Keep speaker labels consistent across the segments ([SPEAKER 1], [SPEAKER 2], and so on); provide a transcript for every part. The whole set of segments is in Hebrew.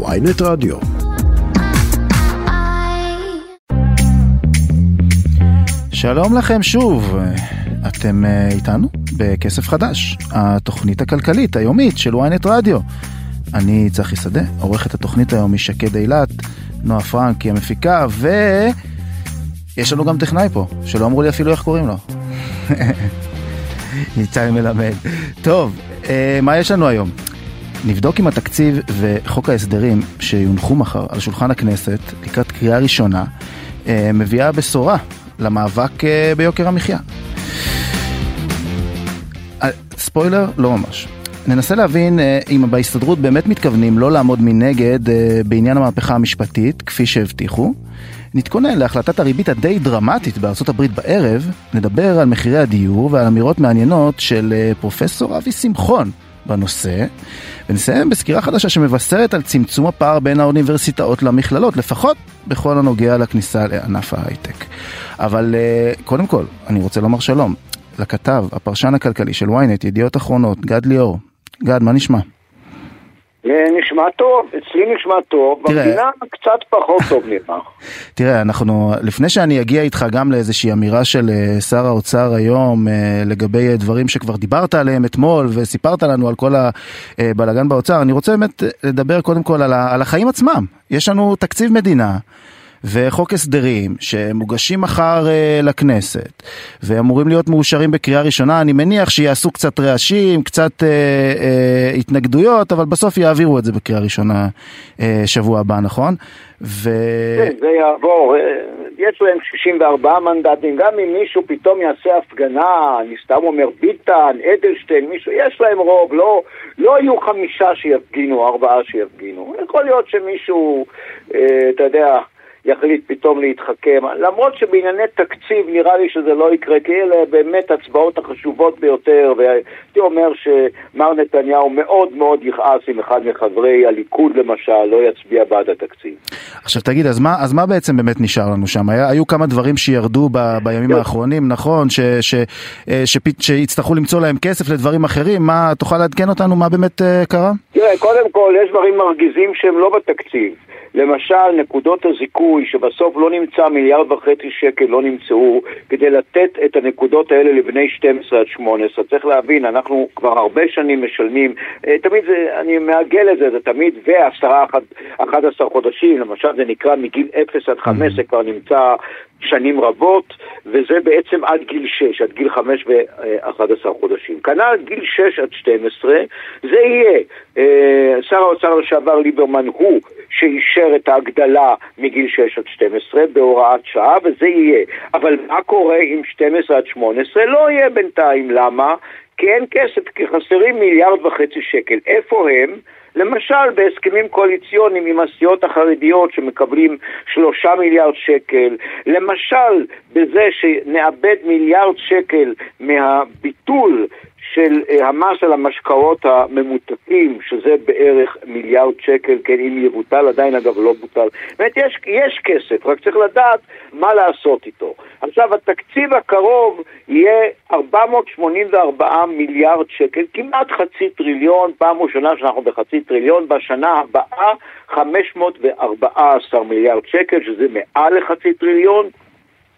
[SPEAKER 1] ויינט רדיו.
[SPEAKER 2] שלום לכם שוב, אתם אה, איתנו בכסף חדש, התוכנית הכלכלית היומית של ynet רדיו. אני צחי שדה, עורכת התוכנית היום היא שקד אילת, נועה פרנק היא המפיקה, ויש לנו גם טכנאי פה, שלא אמרו לי אפילו איך קוראים לו. ניצן מלמד. טוב, אה, מה יש לנו היום? נבדוק אם התקציב וחוק ההסדרים שיונחו מחר על שולחן הכנסת לקראת קריאה ראשונה אה, מביאה בשורה למאבק אה, ביוקר המחיה. אה, ספוילר, לא ממש. ננסה להבין אם בהסתדרות באמת מתכוונים לא לעמוד מנגד בעניין המהפכה המשפטית, כפי שהבטיחו. נתכונן להחלטת הריבית הדי דרמטית בארצות הברית בערב, נדבר על מחירי הדיור ועל אמירות מעניינות של פרופסור אבי שמחון בנושא, ונסיים בסקירה חדשה שמבשרת על צמצום הפער בין האוניברסיטאות למכללות, לפחות בכל הנוגע לכניסה לענף ההייטק. אבל קודם כל, אני רוצה לומר שלום לכתב, הפרשן הכלכלי של ynet, ידיעות אחרונות, גד ליאור. גד, מה נשמע?
[SPEAKER 3] נשמע טוב, אצלי נשמע טוב, תראה, במדינה קצת פחות טוב נראה.
[SPEAKER 2] תראה, אנחנו, לפני שאני אגיע איתך גם לאיזושהי אמירה של שר האוצר היום לגבי דברים שכבר דיברת עליהם אתמול וסיפרת לנו על כל הבלאגן באוצר, אני רוצה באמת לדבר קודם כל על, על החיים עצמם. יש לנו תקציב מדינה. וחוק הסדרים שמוגשים מחר אה, לכנסת ואמורים להיות מאושרים בקריאה ראשונה, אני מניח שיעשו קצת רעשים, קצת אה, אה, התנגדויות, אבל בסוף יעבירו את זה בקריאה ראשונה אה, שבוע הבא, נכון?
[SPEAKER 3] ו... כן, זה יעבור, יש להם 64 מנדטים, גם אם מישהו פתאום יעשה הפגנה, אני סתם אומר ביטן, אדלשטיין, מישהו, יש להם רוב, לא, לא יהיו חמישה שיפגינו, ארבעה שיפגינו, יכול להיות שמישהו, אתה יודע, יחליט פתאום להתחכם, למרות שבענייני תקציב נראה לי שזה לא יקרה, כי אלה באמת הצבעות החשובות ביותר, והייתי אומר שמר נתניהו מאוד מאוד יכעס אם אחד מחברי הליכוד למשל לא יצביע בעד התקציב.
[SPEAKER 2] עכשיו תגיד, אז מה, אז מה בעצם באמת נשאר לנו שם? היה, היו כמה דברים שירדו ב, בימים האחרונים, נכון? ש, ש, ש, ש, שיצטרכו למצוא להם כסף לדברים אחרים, מה, תוכל לעדכן אותנו מה באמת uh, קרה?
[SPEAKER 3] תראה, קודם כל יש דברים מרגיזים שהם לא בתקציב. למשל, נקודות הזיכוי, שבסוף לא נמצא מיליארד וחצי שקל, לא נמצאו, כדי לתת את הנקודות האלה לבני 12 עד 18. צריך להבין, אנחנו כבר הרבה שנים משלמים, אה, תמיד זה, אני מעגל את זה, זה תמיד ועשרה, 11 חודשים, למשל זה נקרא מגיל 0 עד 5, זה כבר נמצא שנים רבות, וזה בעצם עד גיל 6, עד גיל 5 ו-11 חודשים. כנ"ל גיל 6 עד 12, זה יהיה. אה, שר האוצר לשעבר ליברמן הוא שאישר את ההגדלה מגיל 6 עד 12 בהוראת שעה, וזה יהיה. אבל מה קורה עם 12 עד 18? לא יהיה בינתיים. למה? כי אין כסף, כי חסרים מיליארד וחצי שקל. איפה הם? למשל בהסכמים קואליציוניים עם הסיעות החרדיות שמקבלים שלושה מיליארד שקל, למשל בזה שנאבד מיליארד שקל מהביטול של uh, המס על המשקאות הממותקים, שזה בערך מיליארד שקל, כן, אם יבוטל, עדיין אגב לא בוטל. באמת, יש, יש כסף, רק צריך לדעת מה לעשות איתו. עכשיו, התקציב הקרוב יהיה 484 מיליארד שקל, כמעט חצי טריליון, פעם ראשונה שאנחנו בחצי טריליון, בשנה הבאה 514 מיליארד שקל, שזה מעל לחצי טריליון.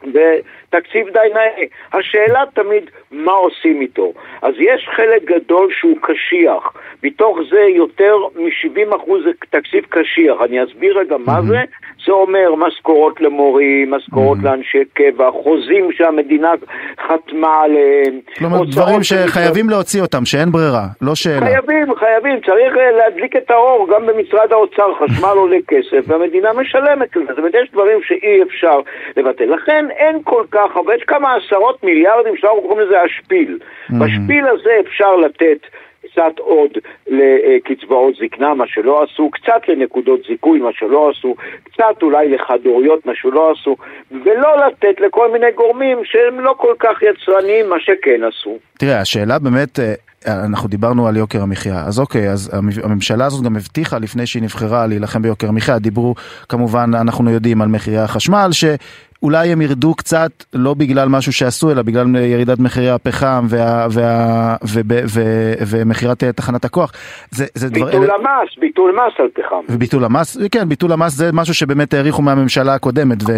[SPEAKER 3] ותקציב די נאה. השאלה תמיד מה עושים איתו. אז יש חלק גדול שהוא קשיח, מתוך זה יותר מ-70% זה תקציב קשיח. אני אסביר רגע מה זה. זה אומר משכורות למורים, משכורות לאנשי קבע, חוזים שהמדינה חתמה עליהם.
[SPEAKER 2] כלומר, דברים שחייבים להוציא אותם, שאין ברירה, לא שאלה.
[SPEAKER 3] חייבים, חייבים, צריך להדליק את האור, גם במשרד האוצר חשמל עולה כסף, והמדינה משלמת לזה. זאת אומרת, יש דברים שאי אפשר לבטל. לכן אין כל כך, אבל יש כמה עשרות מיליארדים שאנחנו קוראים לזה השפיל. בשפיל הזה אפשר לתת קצת עוד לקצבאות זקנה, מה שלא עשו, קצת לנקודות זיכוי, מה שלא עשו, קצת אולי לחד-הוריות, מה שלא עשו, ולא לתת לכל מיני גורמים שהם לא כל כך יצרניים, מה שכן עשו.
[SPEAKER 2] תראה, השאלה באמת... אנחנו דיברנו על יוקר המחיה, אז אוקיי, אז הממשלה הזאת גם הבטיחה לפני שהיא נבחרה להילחם ביוקר המחיה, דיברו כמובן, אנחנו יודעים על מחירי החשמל, ש... אולי הם ירדו קצת, לא בגלל משהו שעשו, אלא בגלל ירידת מחירי הפחם וה, וה, ומכירת תחנת הכוח.
[SPEAKER 3] זה, זה ביטול דבר, המס, ביטול מס על פחם.
[SPEAKER 2] וביטול המס, כן, ביטול המס זה משהו שבאמת העריכו מהממשלה הקודמת ו,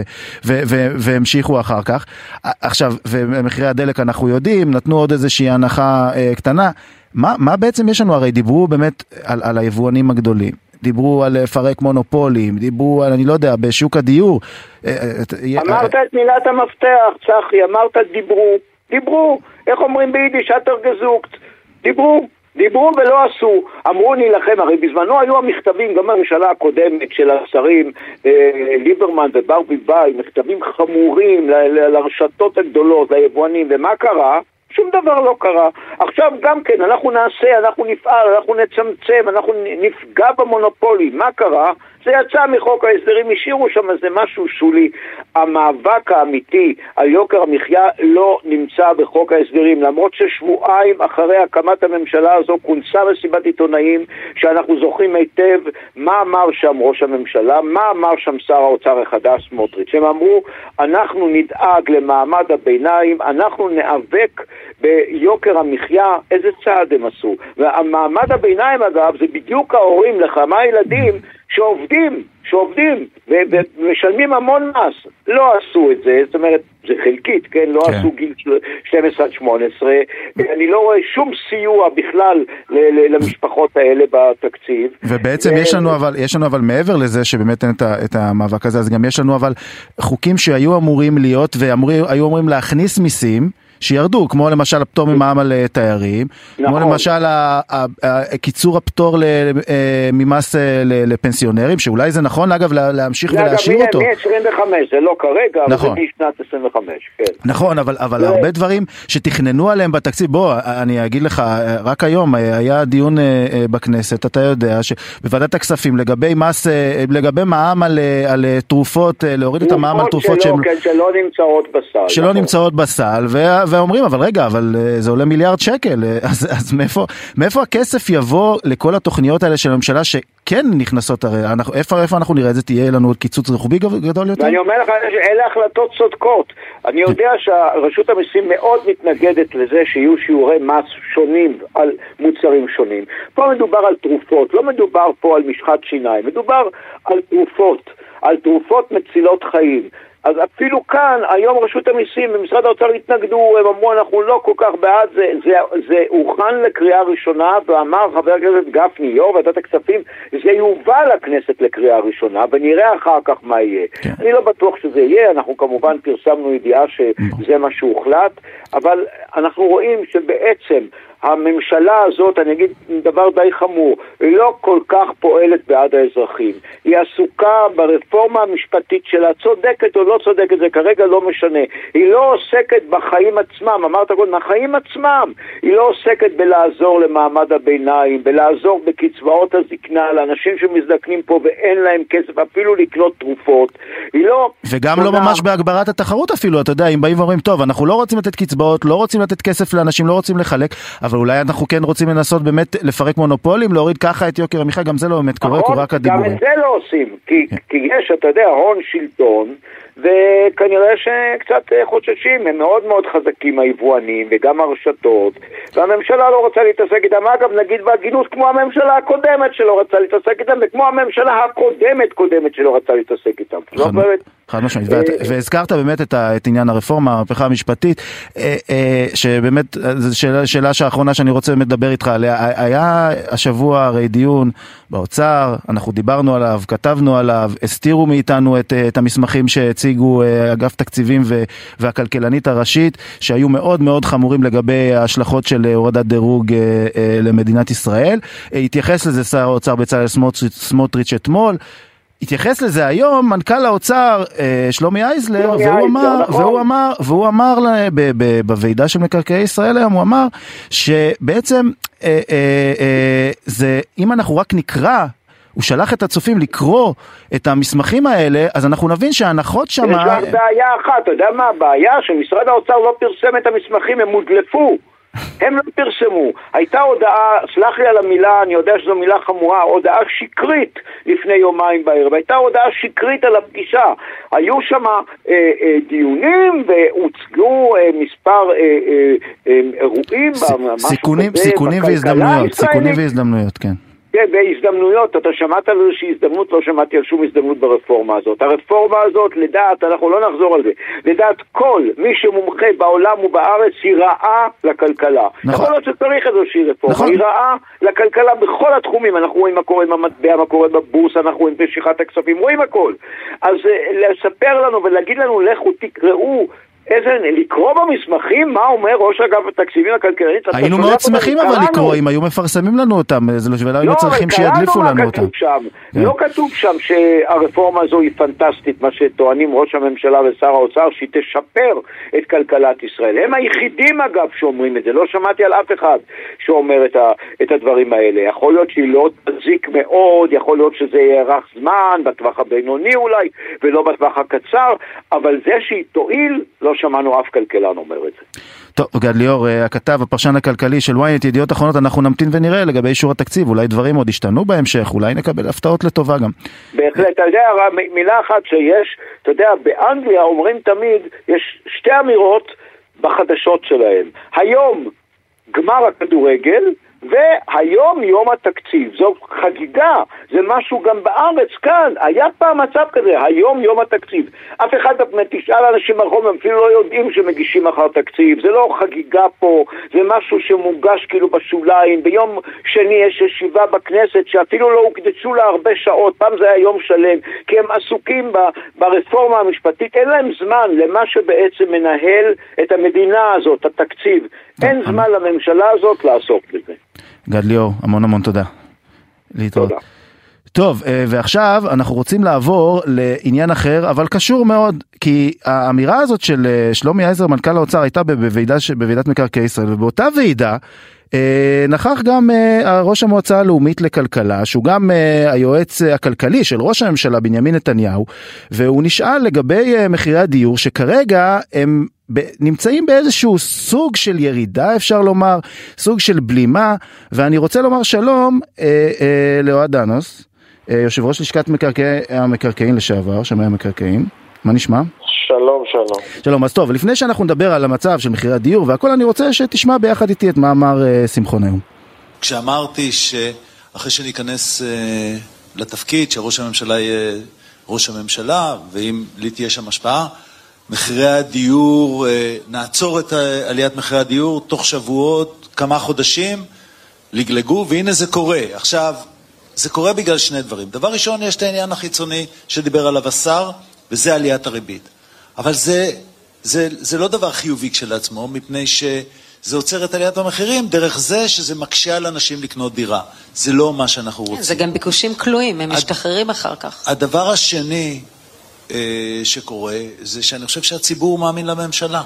[SPEAKER 2] ו, ו, והמשיכו אחר כך. עכשיו, ומחירי הדלק אנחנו יודעים, נתנו עוד איזושהי הנחה אה, קטנה. מה, מה בעצם יש לנו? הרי דיברו באמת על, על היבואנים הגדולים. דיברו על לפרק מונופולים, דיברו על, אני לא יודע, בשוק הדיור.
[SPEAKER 3] אה, אה, אמרת את מילת המפתח, צחי, אמרת דיברו. דיברו, איך אומרים ביידיש, אטר גזוקט. דיברו. דיברו ולא עשו, אמרו נילחם, הרי בזמנו היו המכתבים, גם בממשלה הקודמת של השרים אה, ליברמן וברבי ביי, מכתבים חמורים לרשתות הגדולות, ליבואנים, ומה קרה? שום דבר לא קרה. עכשיו גם כן, אנחנו נעשה, אנחנו נפעל, אנחנו נצמצם, אנחנו נפגע במונופולים. מה קרה? זה יצא מחוק ההסדרים, השאירו שם איזה משהו שולי. המאבק האמיתי על יוקר המחיה לא נמצא בחוק ההסדרים, למרות ששבועיים אחרי הקמת הממשלה הזו כונסה מסיבת עיתונאים, שאנחנו זוכרים היטב מה אמר שם ראש הממשלה, מה אמר שם שר האוצר החדש סמוטריץ'. הם אמרו, אנחנו נדאג למעמד הביניים, אנחנו ניאבק ביוקר המחיה, איזה צעד הם עשו? והמעמד הביניים אגב זה בדיוק ההורים לכמה ילדים שעובדים, שעובדים ומשלמים המון מס. לא עשו את זה, זאת אומרת, זה חלקית, כן? לא כן. עשו גיל 12 עד 18. אני לא רואה שום סיוע בכלל למשפחות האלה בתקציב.
[SPEAKER 2] ובעצם. יש לנו אבל, יש לנו אבל מעבר לזה שבאמת אין את המאבק הזה, אז גם יש לנו אבל חוקים שהיו אמורים להיות והיו אמורים להכניס מיסים. שירדו, כמו למשל הפטור ממע"מ על אה, תיירים, נכון. כמו למשל קיצור הפטור אה, ממס אה, לפנסיונרים, שאולי זה נכון אגב להמשיך ולהשאיר אותו.
[SPEAKER 3] זה אגב מ-25, זה לא כרגע, נכון. אבל זה משנת 25, כן.
[SPEAKER 2] נכון, אבל, אבל הרבה דברים שתכננו עליהם בתקציב, בוא, אני אגיד לך, רק היום היה דיון בכנסת, אתה יודע, שבוועדת הכספים לגבי מס, לגבי מע"מ על, על תרופות, להוריד את המע"מ על תרופות
[SPEAKER 3] שלא, כן, שלא נמצאות בסל.
[SPEAKER 2] שלא נכון. נמצאות בסל, ואומרים, אבל רגע, אבל אה, זה עולה מיליארד שקל, אה, אז, אז מאיפה, מאיפה הכסף יבוא לכל התוכניות האלה של הממשלה שכן נכנסות, הרי אנחנו, איפה, איפה אנחנו נראה את זה, תהיה לנו עוד קיצוץ רוחבי גדול יותר?
[SPEAKER 3] ואני אומר לך, אלה החלטות צודקות. אני יודע שרשות המיסים מאוד מתנגדת לזה שיהיו שיעורי מס שונים על מוצרים שונים. פה מדובר על תרופות, לא מדובר פה על משחת שיניים, מדובר על תרופות. על תרופות מצילות חיים. אז אפילו כאן, היום רשות המיסים ומשרד האוצר התנגדו, הם אמרו אנחנו לא כל כך בעד זה, זה, זה הוכן לקריאה ראשונה ואמר חבר הכנסת גפני, יו"ר ועדת הכספים, זה יובא לכנסת לקריאה ראשונה ונראה אחר כך מה יהיה. כן. אני לא בטוח שזה יהיה, אנחנו כמובן פרסמנו ידיעה שזה מה שהוחלט, אבל אנחנו רואים שבעצם הממשלה הזאת, אני אגיד דבר די חמור, לא כל כך פועלת בעד האזרחים. היא עסוקה ברפורמה המשפטית שלה, צודקת או לא צודקת, זה כרגע לא משנה. היא לא עוסקת בחיים עצמם, אמרת קודם, החיים עצמם. היא לא עוסקת בלעזור למעמד הביניים, בלעזור בקצבאות הזקנה לאנשים שמזדקנים פה ואין להם כסף אפילו לקנות תרופות. היא לא...
[SPEAKER 2] וגם לא ממש בהגברת התחרות אפילו, אתה יודע, אם באים ואומרים, טוב, אנחנו לא רוצים לתת קצבאות, לא רוצים לתת כסף לאנשים, לא רוצים לחלק, אבל אולי אנחנו כן רוצים לנסות באמת לפרק מונופולים, להוריד ככה את יוקר המחיה, גם זה לא באמת קורה, קורה רק הדיבורים.
[SPEAKER 3] גם את זה לא עושים, כי, כן. כי יש, אתה יודע, הון שלטון, וכנראה שקצת אה, חוששים, הם מאוד מאוד חזקים היבואנים וגם הרשתות, והממשלה לא רוצה להתעסק איתם. אגב, נגיד בהגינות כמו הממשלה הקודמת שלא רצה להתעסק איתם, וכמו הממשלה הקודמת קודמת שלא רצה להתעסק איתם.
[SPEAKER 2] חד משמעית, אה, והזכרת באמת את עניין הרפורמה, המהפכה המשפטית, אה, שבאמת, זו שאלה שהאחרונה שאני רוצה באמת לדבר איתך עליה, היה השבוע הרי דיון באוצר, אנחנו דיברנו עליו, כתבנו עליו, הסתירו מאיתנו את המסמכים שהציעו. שהציגו אה, אגף תקציבים והכלכלנית הראשית, שהיו מאוד מאוד חמורים לגבי ההשלכות של אה, הורדת דירוג אה, למדינת ישראל. התייחס לזה שר האוצר בצלאל סמוטריץ' אתמול. התייחס לזה היום מנכ"ל האוצר שלומי אייזלר והוא אמר, נכון. והוא אמר, והוא אמר בוועידה של מקרקעי ישראל היום, הוא אמר שבעצם זה אם אנחנו רק נקרא הוא שלח את הצופים לקרוא את המסמכים האלה, אז אנחנו נבין שההנחות שם... יש
[SPEAKER 3] רק בעיה אחת, אתה יודע מה הבעיה? שמשרד האוצר לא פרסם את המסמכים, הם הודלפו. הם לא פרסמו. הייתה הודעה, סלח לי על המילה, אני יודע שזו מילה חמורה, הודעה שקרית לפני יומיים בערב. הייתה הודעה שקרית על הפגישה. היו שם אה, אה, דיונים והוצגו אה, מספר אה, אה, אה, אירועים.
[SPEAKER 2] סיכונים, סיכונים והזדמנויות, סיכונים והזדמנויות, כן.
[SPEAKER 3] כן, בהזדמנויות, אתה שמעת על איזושהי הזדמנות, לא שמעתי על שום הזדמנות ברפורמה הזאת. הרפורמה הזאת, לדעת, אנחנו לא נחזור על זה, לדעת כל מי שמומחה בעולם ובארץ היא רעה לכלכלה. נכון. יכול להיות שצריך איזושהי רפורמה, נכון. היא רעה לכלכלה בכל התחומים, אנחנו רואים מה קורה עם המטבע, מה קורה בבורסה, אנחנו רואים משיכת הכספים, רואים הכל. אז אה, לספר לנו ולהגיד לנו, לכו תקראו איזה, לקרוא במסמכים מה אומר ראש אגף התקציבים הכלכלית?
[SPEAKER 2] היינו מאוד שמחים אבל לקרוא, אם היו מפרסמים לנו אותם, זה לא שלא היינו צריכים שידליפו לנו אותם.
[SPEAKER 3] כן. לא כתוב שם שהרפורמה הזו היא פנטסטית, מה שטוענים ראש הממשלה ושר האוצר, שהיא תשפר את כלכלת ישראל. הם היחידים אגב שאומרים את זה, לא שמעתי על אף אחד שאומר את, ה, את הדברים האלה. יכול להיות שהיא לא תזיק מאוד, יכול להיות שזה יארך זמן, בטווח הבינוני אולי, ולא בטווח הקצר, אבל זה שהיא תועיל, לא שמענו אף כלכלן אומר את זה.
[SPEAKER 2] טוב, גד ליאור, אה, הכתב, הפרשן הכלכלי של ynet, ידיעות אחרונות, אנחנו נמתין ונראה לגבי אישור התקציב, אולי דברים עוד ישתנו בהמשך, אולי נקבל הפתעות לטובה גם.
[SPEAKER 3] בהחלט, אתה יודע, מילה אחת שיש, אתה יודע, באנגליה אומרים תמיד, יש שתי אמירות בחדשות שלהם. היום גמר הכדורגל, והיום יום התקציב, זו חגיגה, זה משהו גם בארץ כאן, היה פעם מצב כזה, היום יום התקציב. אף אחד, תשאל אנשים ברחוב, הם אפילו לא יודעים שמגישים מחר תקציב, זה לא חגיגה פה, זה משהו שמוגש כאילו בשוליים, ביום שני יש ישיבה בכנסת שאפילו לא הוקדשו לה הרבה שעות, פעם זה היה יום שלם, כי הם עסוקים ברפורמה המשפטית, אין להם זמן למה שבעצם מנהל את המדינה הזאת, התקציב. אין. זמן לממשלה הזאת לעסוק בזה.
[SPEAKER 2] גד ליאור, המון המון תודה. להתראות. תודה. טוב, אה, ועכשיו אנחנו רוצים לעבור לעניין אחר, אבל קשור מאוד, כי האמירה הזאת של אה, שלומי עזר, מנכ"ל האוצר, הייתה בוועידה, בוועידת מקרקעי ישראל, ובאותה ועידה נכח גם ראש המועצה הלאומית לכלכלה, שהוא גם היועץ הכלכלי של ראש הממשלה בנימין נתניהו, והוא נשאל לגבי מחירי הדיור, שכרגע הם נמצאים באיזשהו סוג של ירידה אפשר לומר, סוג של בלימה, ואני רוצה לומר שלום אה, אה, לאוהד דנוס, אה, יושב ראש לשכת מקרקעי המקרקעין לשעבר, שמאי המקרקעין, מה נשמע?
[SPEAKER 1] שלום, שלום.
[SPEAKER 2] שלום, אז טוב, לפני שאנחנו נדבר על המצב של מחירי הדיור והכל, אני רוצה שתשמע ביחד איתי את מאמר אה, שמחון היום.
[SPEAKER 4] כשאמרתי שאחרי שניכנס אה, לתפקיד, שראש הממשלה יהיה ראש הממשלה, ואם לי תהיה שם השפעה, מחירי הדיור, אה, נעצור את עליית מחירי הדיור תוך שבועות, כמה חודשים, לגלגו, והנה זה קורה. עכשיו, זה קורה בגלל שני דברים. דבר ראשון, יש את העניין החיצוני שדיבר עליו השר, וזה עליית הריבית. אבל זה, זה, זה לא דבר חיובי כשלעצמו, מפני שזה עוצר את עליית המחירים דרך זה שזה מקשה על אנשים לקנות דירה. זה לא מה שאנחנו רוצים.
[SPEAKER 5] זה גם ביקושים כלואים, הם משתחררים אחר כך.
[SPEAKER 4] הדבר השני אה, שקורה זה שאני חושב שהציבור מאמין לממשלה.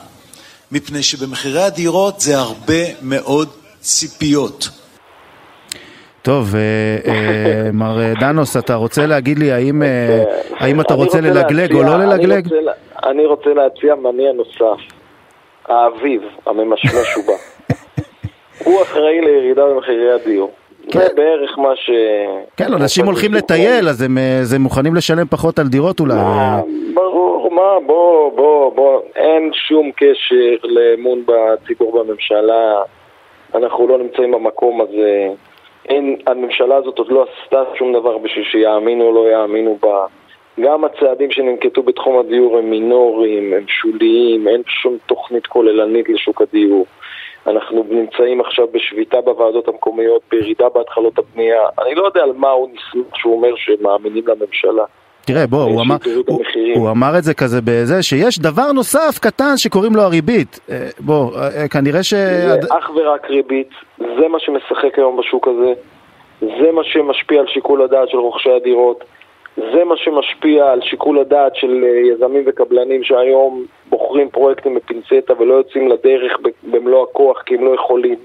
[SPEAKER 4] מפני שבמחירי הדירות זה הרבה מאוד ציפיות.
[SPEAKER 2] טוב, אה, אה, מר דנוס, אתה רוצה להגיד לי האם, האם אתה רוצה ללגלג או לא ללגלג?
[SPEAKER 1] אני רוצה להציע מניע נוסף. האביב, הממשמש ובא. הוא אחראי לירידה במחירי הדיור. זה כן. בערך מה ש...
[SPEAKER 2] כן, אנשים הולכים לטייל, אז הם אה, מוכנים לשלם פחות על דירות אולי.
[SPEAKER 1] ברור, מה, בוא, בוא, בוא, אין שום קשר לאמון בציבור בממשלה, אנחנו לא נמצאים במקום הזה, אין, הממשלה הזאת עוד לא עשתה שום דבר בשביל שיאמינו או לא יאמינו בה. גם הצעדים שננקטו בתחום הדיור הם מינוריים, הם שוליים, אין שום תוכנית כוללנית לשוק הדיור. אנחנו נמצאים עכשיו בשביתה בוועדות המקומיות, בירידה בהתחלות הבנייה. אני לא יודע על מה הוא נסמך שהוא אומר שמאמינים לממשלה.
[SPEAKER 2] תראה, בוא, הוא אמר, הוא, הוא אמר את זה כזה בזה, שיש דבר נוסף קטן שקוראים לו הריבית. אה, בוא, אה, כנראה ש...
[SPEAKER 1] זה אך ורק ריבית, זה מה שמשחק היום בשוק הזה, זה מה שמשפיע על שיקול הדעת של רוכשי הדירות. זה מה שמשפיע על שיקול הדעת של אה, יזמים וקבלנים שהיום בוחרים פרויקטים בפינצטה ולא יוצאים לדרך במלוא הכוח כי הם לא יכולים,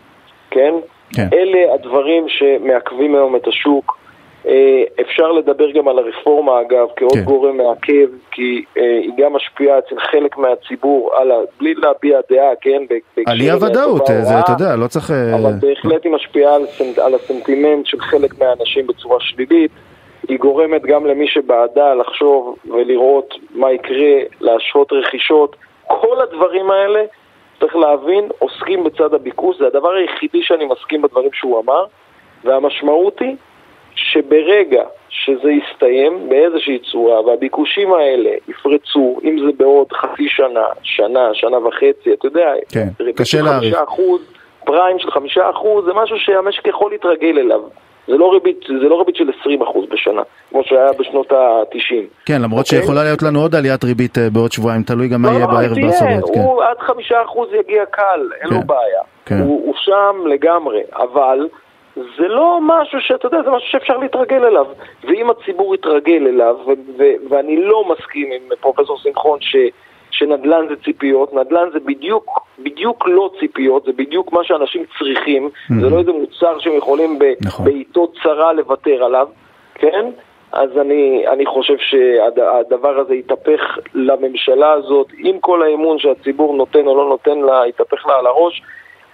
[SPEAKER 1] כן? כן. אלה הדברים שמעכבים היום את השוק. אה, אפשר לדבר גם על הרפורמה אגב כעוד
[SPEAKER 2] כן.
[SPEAKER 1] גורם מעכב, כי אה, היא גם משפיעה אצל חלק מהציבור, על ה... בלי להביע דעה, כן?
[SPEAKER 2] על אי הוודאות, זה אתה יודע, לא צריך... אה,
[SPEAKER 1] אבל בהחלט היא משפיעה על, על הסנטימנט של חלק מהאנשים בצורה שלילית. היא גורמת גם למי שבעדה לחשוב ולראות מה יקרה, להשהות רכישות. כל הדברים האלה, צריך להבין, עוסקים בצד הביקוש. זה הדבר היחידי שאני מסכים בדברים שהוא אמר, והמשמעות היא שברגע שזה יסתיים באיזושהי צורה והביקושים האלה יפרצו, אם זה בעוד חצי שנה, שנה, שנה וחצי, אתה יודע,
[SPEAKER 2] כן, קשה להעריך.
[SPEAKER 1] אחוז, פריים של חמישה אחוז, זה משהו שהמשק יכול להתרגל אליו. זה לא ריבית, זה לא ריבית של 20 אחוז בשנה, כמו שהיה בשנות ה-90.
[SPEAKER 2] כן, למרות
[SPEAKER 1] אוקיי?
[SPEAKER 2] שיכולה להיות לנו עוד עליית ריבית אה, בעוד שבועיים, תלוי גם מה
[SPEAKER 1] לא,
[SPEAKER 2] יהיה
[SPEAKER 1] לא,
[SPEAKER 2] בערב הברית. כן.
[SPEAKER 1] הוא עד חמישה אחוז יגיע קל, אין לו
[SPEAKER 2] כן,
[SPEAKER 1] בעיה.
[SPEAKER 2] כן.
[SPEAKER 1] הוא, הוא שם לגמרי, אבל זה לא משהו שאתה יודע, זה משהו שאפשר להתרגל אליו. ואם הציבור יתרגל אליו, ו- ו- ואני לא מסכים עם פרופסור שמחון ש... שנדל"ן זה ציפיות, נדל"ן זה בדיוק, בדיוק לא ציפיות, זה בדיוק מה שאנשים צריכים, זה לא איזה מוצר שהם יכולים ב-
[SPEAKER 2] נכון.
[SPEAKER 1] בעיתות צרה לוותר עליו, כן? אז אני, אני חושב שהדבר הזה יתהפך לממשלה הזאת, עם כל האמון שהציבור נותן או לא נותן לה, יתהפך לה על הראש.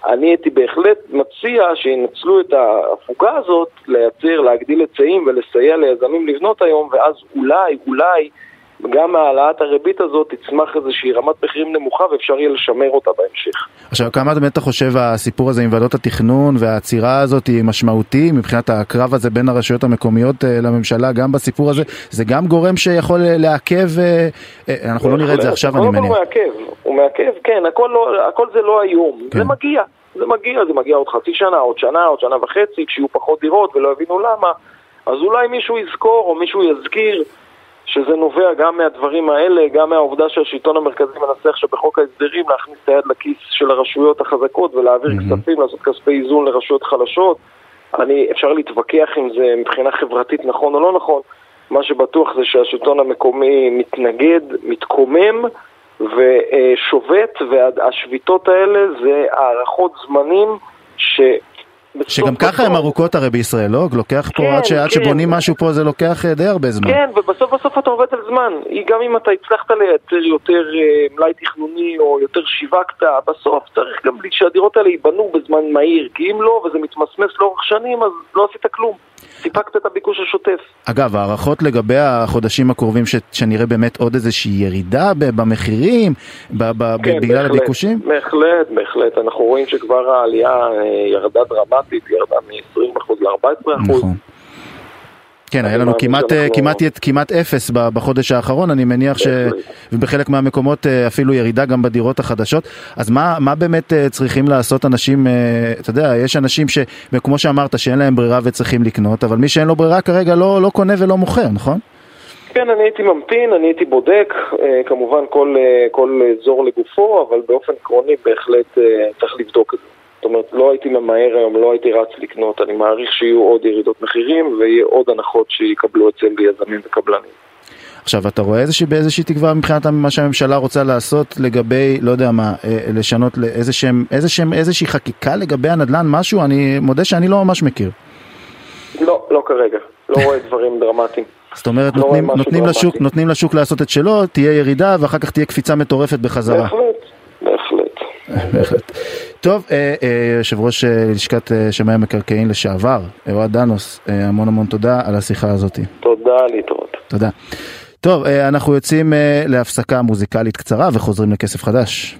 [SPEAKER 1] אני הייתי בהחלט מציע שינצלו את ההפוגה הזאת, לייצר, להגדיל היצעים ולסייע ליזמים לבנות היום, ואז אולי, אולי, גם מהעלאת הריבית הזאת תצמח איזושהי רמת מחירים נמוכה ואפשר יהיה לשמר אותה בהמשך.
[SPEAKER 2] עכשיו, כמה באמת אתה חושב הסיפור הזה עם ועדות התכנון והעצירה הזאת היא משמעותי מבחינת הקרב הזה בין הרשויות המקומיות אה, לממשלה, גם בסיפור הזה? זה גם גורם שיכול אה, לעכב, אה, אנחנו לא נראה את זה עכשיו, אני מניח.
[SPEAKER 1] הוא מעכב, הוא מעכב, כן, הכל, לא, הכל זה לא היום,
[SPEAKER 2] כן.
[SPEAKER 1] זה מגיע, זה מגיע, זה מגיע עוד חצי שנה, עוד שנה, עוד שנה וחצי, כשיהיו פחות דירות ולא יבינו למה, אז אולי מישהו יזכור או מישהו יזכיר שזה נובע גם מהדברים האלה, גם מהעובדה שהשלטון המרכזי מנסה עכשיו בחוק ההסדרים להכניס את היד לכיס של הרשויות החזקות ולהעביר כספים, לעשות כספי איזון לרשויות חלשות. אני, אפשר להתווכח אם זה מבחינה חברתית נכון או לא נכון, מה שבטוח זה שהשלטון המקומי מתנגד, מתקומם ושובת, והשביתות האלה זה הארכות זמנים ש...
[SPEAKER 2] שגם ככה הן ארוכות הרי בישראל, לא? לוקח פה,
[SPEAKER 1] כן,
[SPEAKER 2] עד ש- עד
[SPEAKER 1] כן.
[SPEAKER 2] שבונים משהו פה זה לוקח אה, די הרבה זמן.
[SPEAKER 1] כן, ובסוף בסוף אתה עובד על זמן. גם אם אתה הצלחת לייצר יותר אה, מלאי תכנוני או יותר שיווקת, בסוף צריך גם שהדירות האלה ייבנו בזמן מהיר. כי אם לא, וזה מתמסמס לאורך שנים, אז לא עשית כלום. סיפקת את הביקוש השוטף.
[SPEAKER 2] אגב, הערכות לגבי החודשים הקרובים ש- שנראה באמת עוד איזושהי ירידה במחירים, ב- ב- ב-
[SPEAKER 1] כן,
[SPEAKER 2] בגלל
[SPEAKER 1] בהחלט,
[SPEAKER 2] הביקושים?
[SPEAKER 1] בהחלט, בהחלט. אנחנו רואים שכבר העלייה אה, ירדה דרמטית, ירדה מ-20% ל-14%.
[SPEAKER 2] נכון. כן, היה לנו כמעט,
[SPEAKER 1] שאנחנו-
[SPEAKER 2] כמעט, כמעט אפס בחודש האחרון, אני מניח ש... ובחלק מהמקומות אה, אפילו ירידה גם בדירות החדשות. אז מה, מה באמת אה, צריכים לעשות אנשים, אה, אתה יודע, יש אנשים ש... כמו שאמרת, שאין להם ברירה וצריכים לקנות, אבל מי שאין לו ברירה כרגע לא, לא קונה ולא מוכר, נכון?
[SPEAKER 1] כן, אני הייתי ממתין, אני הייתי בודק, כמובן כל, כל אזור לגופו, אבל באופן עקרוני בהחלט צריך לבדוק את זה. זאת אומרת, לא הייתי ממהר היום, לא הייתי רץ לקנות, אני מעריך שיהיו עוד ירידות מחירים ויהיה עוד הנחות שיקבלו אצל יזמים וקבלנים.
[SPEAKER 2] עכשיו, אתה רואה איזושהי, באיזושהי תקווה מבחינת מה שהממשלה רוצה לעשות לגבי, לא יודע מה, אה, לשנות לאיזשהם, איזשהם, איזושהי חקיקה לגבי הנדל"ן, משהו? אני מודה שאני לא ממש מכיר.
[SPEAKER 1] לא, לא כרגע. לא רואה דברים דרמטיים.
[SPEAKER 2] זאת אומרת,
[SPEAKER 1] לא
[SPEAKER 2] נותנים, נותנים, לשוק. נותנים לשוק לעשות את שלו, תהיה ירידה ואחר כך תהיה קפיצה מטורפת בחזרה.
[SPEAKER 1] בהחלט, בהחלט.
[SPEAKER 2] טוב, אה, אה, יושב ראש אה, לשכת שמאי המקרקעין לשעבר, אוהד דנוס, המון המון תודה על השיחה הזאת.
[SPEAKER 1] תודה, להתראות.
[SPEAKER 2] תודה. טוב, אנחנו יוצאים להפסקה מוזיקלית קצרה וחוזרים לכסף חדש.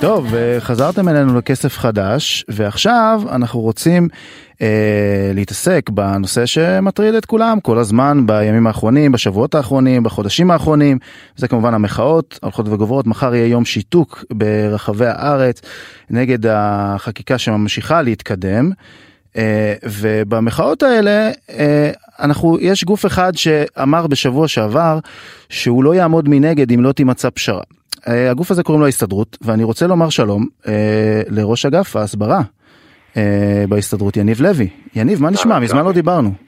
[SPEAKER 2] טוב, חזרתם אלינו לכסף חדש, ועכשיו אנחנו רוצים אה, להתעסק בנושא שמטריד את כולם כל הזמן בימים האחרונים, בשבועות האחרונים, בחודשים האחרונים, זה כמובן המחאות הולכות וגוברות, מחר יהיה יום שיתוק ברחבי הארץ נגד החקיקה שממשיכה להתקדם. אה, ובמחאות האלה אה, אנחנו יש גוף אחד שאמר בשבוע שעבר שהוא לא יעמוד מנגד אם לא תימצא פשרה. אה, הגוף הזה קוראים לו ההסתדרות ואני רוצה לומר שלום אה, לראש אגף ההסברה אה, בהסתדרות יניב לוי. יניב מה נשמע? מזמן לא דיברנו.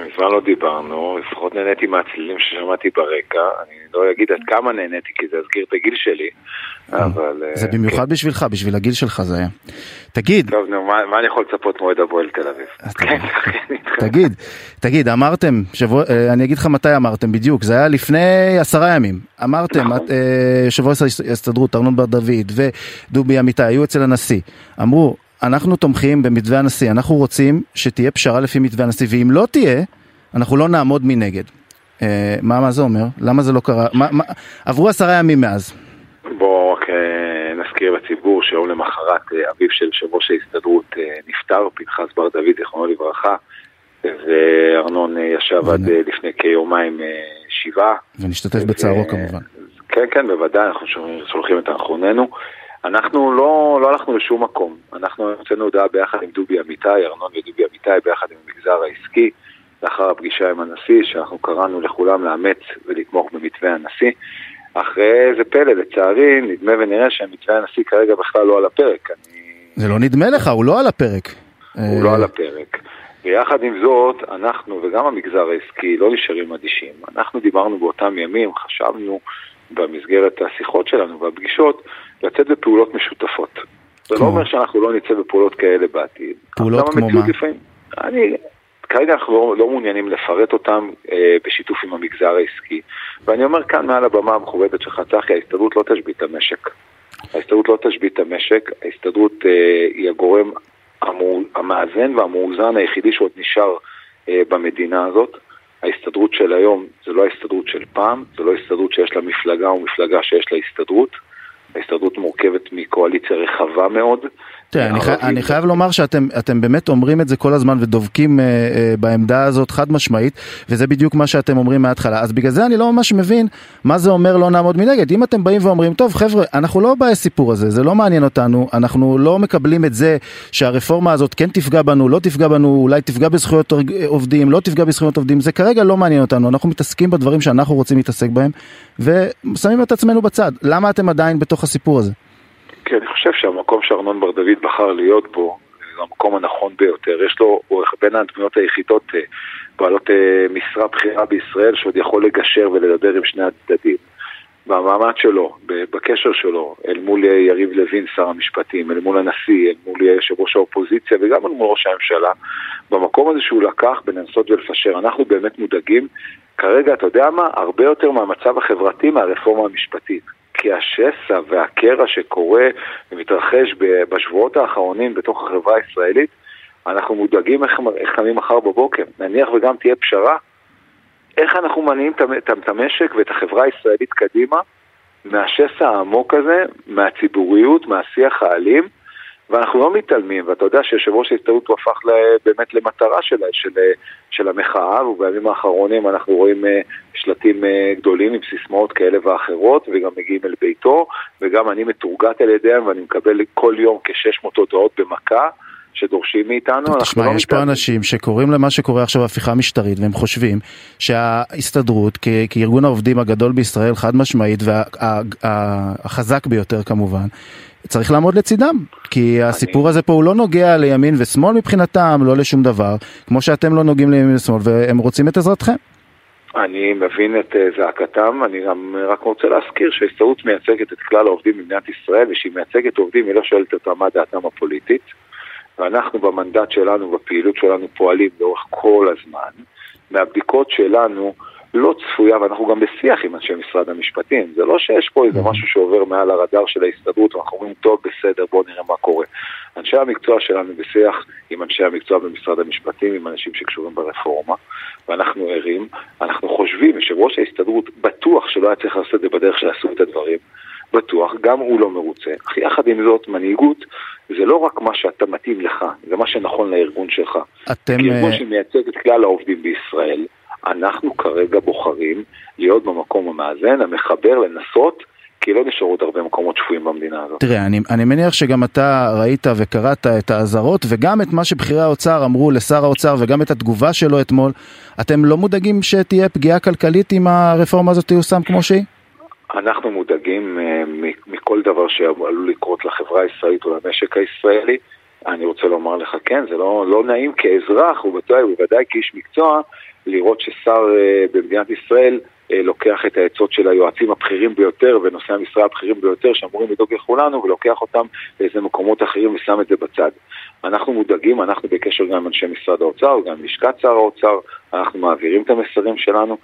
[SPEAKER 6] מזמן לא דיברנו, לפחות נהניתי מהצלילים ששמעתי ברקע, אני לא אגיד עד כמה נהניתי כי זה יזכיר את הגיל שלי, אבל...
[SPEAKER 2] זה
[SPEAKER 6] אה,
[SPEAKER 2] במיוחד
[SPEAKER 6] כן.
[SPEAKER 2] בשבילך, בשביל הגיל שלך זה היה. תגיד,
[SPEAKER 6] טוב, נו, מה אני יכול לצפות מאוהד הפועל תל אביב? כן,
[SPEAKER 2] תגיד, תגיד, אמרתם, אה, אני אגיד לך מתי אמרתם בדיוק, זה היה לפני עשרה ימים. אמרתם,
[SPEAKER 6] נכון.
[SPEAKER 2] אה, יושב ראש ההסתדרות, ארנון בר דוד ודובי אמיתי היו אצל הנשיא. אמרו, אנחנו תומכים במתווה הנשיא, אנחנו רוצים שתהיה פשרה לפי מתווה הנשיא, ואם לא תהיה, אנחנו לא נעמוד מנגד. אה, מה, מה זה אומר? למה זה לא קרה? מה, מה, עברו עשרה ימים מאז.
[SPEAKER 6] בואו רק אה, נזכיר לציבור שיום למחרת אה, אביו של יושב ראש ההסתדרות נפטר, פנחס בר דוד, זיכרונו לברכה, וארנון ישב עד אה, לפני כיומיים שבעה.
[SPEAKER 2] ונשתתף בצערו
[SPEAKER 6] ו-
[SPEAKER 2] כמובן.
[SPEAKER 6] כן, כן, בוודאי, אנחנו שולחים- שולחים את תנחומינו. אנחנו לא, לא הלכנו לשום מקום. אנחנו הוצאנו הודעה ביחד עם דובי אמיתי, ארנון ודובי אמיתי, ביחד עם המגזר העסקי, לאחר הפגישה עם הנשיא, שאנחנו קראנו לכולם לאמץ ולתמוך במתווה הנשיא. אחרי איזה פלא, לצערי, נדמה ונראה שמתווה הנשיא כרגע בכלל לא על הפרק. אני...
[SPEAKER 2] זה לא נדמה לך, הוא לא על הפרק.
[SPEAKER 6] הוא לא על הפרק. ויחד עם זאת, אנחנו וגם המגזר העסקי לא נשארים אדישים. אנחנו דיברנו באותם ימים, חשבנו במסגרת השיחות שלנו והפגישות, לצאת בפעולות משותפות. זה? לא אומר שאנחנו לא נצא בפעולות כאלה בעתיד.
[SPEAKER 2] פעולות כמו מה?
[SPEAKER 6] לפעמים- אני, כרגע אנחנו לא, לא מעוניינים לפרט אותם אה, בשיתוף עם המגזר העסקי. ואני אומר כאן מעל הבמה המכובדת שלך, צחי, ההסתדרות לא תשבית את המשק. ההסתדרות לא תשבית את המשק, ההסתדרות אה, היא הגורם המאזן והמאוזן היחידי שעוד נשאר אה, במדינה הזאת. ההסתדרות של היום זה לא ההסתדרות של פעם, זה לא הסתדרות שיש לה מפלגה או מפלגה שיש לה הסתדרות. ההסתדרות מורכבת מקואליציה רחבה מאוד.
[SPEAKER 2] תראה, אני, חי. אני חייב לומר שאתם אתם באמת אומרים את זה כל הזמן ודובקים אה, אה, בעמדה הזאת חד משמעית, וזה בדיוק מה שאתם אומרים מההתחלה. אז בגלל זה אני לא ממש מבין מה זה אומר לא נעמוד מנגד. אם אתם באים ואומרים, טוב חבר'ה, אנחנו לא בסיפור הזה, זה לא מעניין אותנו, אנחנו לא מקבלים את זה שהרפורמה הזאת כן תפגע בנו, לא תפגע בנו, אולי תפגע בזכויות עובדים, לא תפגע בזכויות עובדים, זה כרגע לא מעניין אותנו, אנחנו מתעסקים בדברים שאנחנו רוצים להתעסק בהם, ושמים את עצמנו בצד. למה אתם עדיין בתוך הסיפור הזה?
[SPEAKER 6] כי אני חושב שהמקום שארנון בר דוד בחר להיות בו, זה המקום הנכון ביותר. יש לו, הוא בין הדמויות היחידות אה, בעלות אה, משרה בכירה בישראל שעוד יכול לגשר ולדבר עם שני הצדדים. במעמד שלו, בקשר שלו, אל מול אה, יריב לוין, שר המשפטים, אל מול הנשיא, אל מול יושב ראש האופוזיציה וגם אל מול ראש הממשלה, במקום הזה שהוא לקח בלנסות ולפשר. אנחנו באמת מודאגים, כרגע, אתה יודע מה? הרבה יותר מהמצב החברתי מהרפורמה המשפטית. כי השסע והקרע שקורה ומתרחש בשבועות האחרונים בתוך החברה הישראלית, אנחנו מודאגים איך, איך קמים מחר בבוקר. נניח וגם תהיה פשרה, איך אנחנו מניעים את המשק ואת החברה הישראלית קדימה מהשסע העמוק הזה, מהציבוריות, מהשיח האלים, ואנחנו לא מתעלמים, ואתה יודע שיושב ראש ההסתדרות הוא הפך ל- באמת למטרה של, של, של המחאה, ובימים האחרונים אנחנו רואים אה, שלטים אה, גדולים עם סיסמאות כאלה ואחרות, וגם מגיעים אל ביתו, וגם אני מתורגת על ידיהם, ואני מקבל כל יום כ-600 הודעות במכה. שדורשים מאיתנו, אנחנו
[SPEAKER 2] תשמע,
[SPEAKER 6] לא
[SPEAKER 2] יש פה. אנשים שקוראים למה שקורה עכשיו הפיכה משטרית והם חושבים שההסתדרות כ- כארגון העובדים הגדול בישראל חד משמעית והחזק ביותר כמובן צריך לעמוד לצידם כי הסיפור הזה פה הוא לא נוגע לימין ושמאל מבחינתם לא לשום דבר כמו שאתם לא נוגעים לימין ושמאל והם רוצים את עזרתכם.
[SPEAKER 6] אני מבין את אה, זעקתם, אני גם רק רוצה להזכיר שההסתדרות מייצגת את כלל העובדים במדינת ישראל ושהיא מייצגת עובדים היא לא שואלת אותם מה דעתם הפוליטית ואנחנו במנדט שלנו, בפעילות שלנו פועלים לאורך כל הזמן מהבדיקות שלנו לא צפויה, ואנחנו גם בשיח עם אנשי משרד המשפטים, זה לא שיש פה איזה משהו שעובר מעל הרדאר של ההסתדרות ואנחנו אומרים טוב בסדר בואו נראה מה קורה. אנשי המקצוע שלנו בשיח עם אנשי המקצוע במשרד המשפטים, עם אנשים שקשורים ברפורמה ואנחנו ערים, אנחנו חושבים, יושב ראש ההסתדרות בטוח שלא היה צריך לעשות את זה בדרך שעשו את הדברים, בטוח, גם הוא לא מרוצה. אך יחד עם זאת, מנהיגות זה לא רק מה שאתה מתאים לך, זה מה שנכון לארגון שלך.
[SPEAKER 2] אתם
[SPEAKER 6] כארגון
[SPEAKER 2] אה,
[SPEAKER 6] שמייצג את כלל העובדים בישראל, אנחנו כרגע בוחרים להיות במקום המאזן, המחבר, לנסות כי לא נשארו עוד הרבה מקומות שפויים במדינה הזאת.
[SPEAKER 2] תראה, אני, אני מניח שגם אתה ראית וקראת את האזהרות וגם את מה שבכירי האוצר אמרו לשר האוצר וגם את התגובה שלו אתמול. אתם לא מודאגים שתהיה פגיעה כלכלית אם הרפורמה הזאת תיושם כמו שהיא?
[SPEAKER 6] אנחנו מודאגים uh, מכל דבר שעלול לקרות לחברה הישראלית או למשק הישראלי. אני רוצה לומר לך, כן, זה לא, לא נעים כאזרח, ובוודאי, ובוודאי כאיש מקצוע, לראות ששר uh, במדינת ישראל uh, לוקח את העצות של היועצים הבכירים ביותר ונושאי המשרה הבכירים ביותר שאמורים לדאוג לכולנו ולוקח אותם לאיזה מקומות אחרים ושם את זה בצד. אנחנו מודאגים, אנחנו בקשר גם עם אנשי משרד האוצר, גם עם לשכת שר האוצר, אנחנו מעבירים את המסרים שלנו.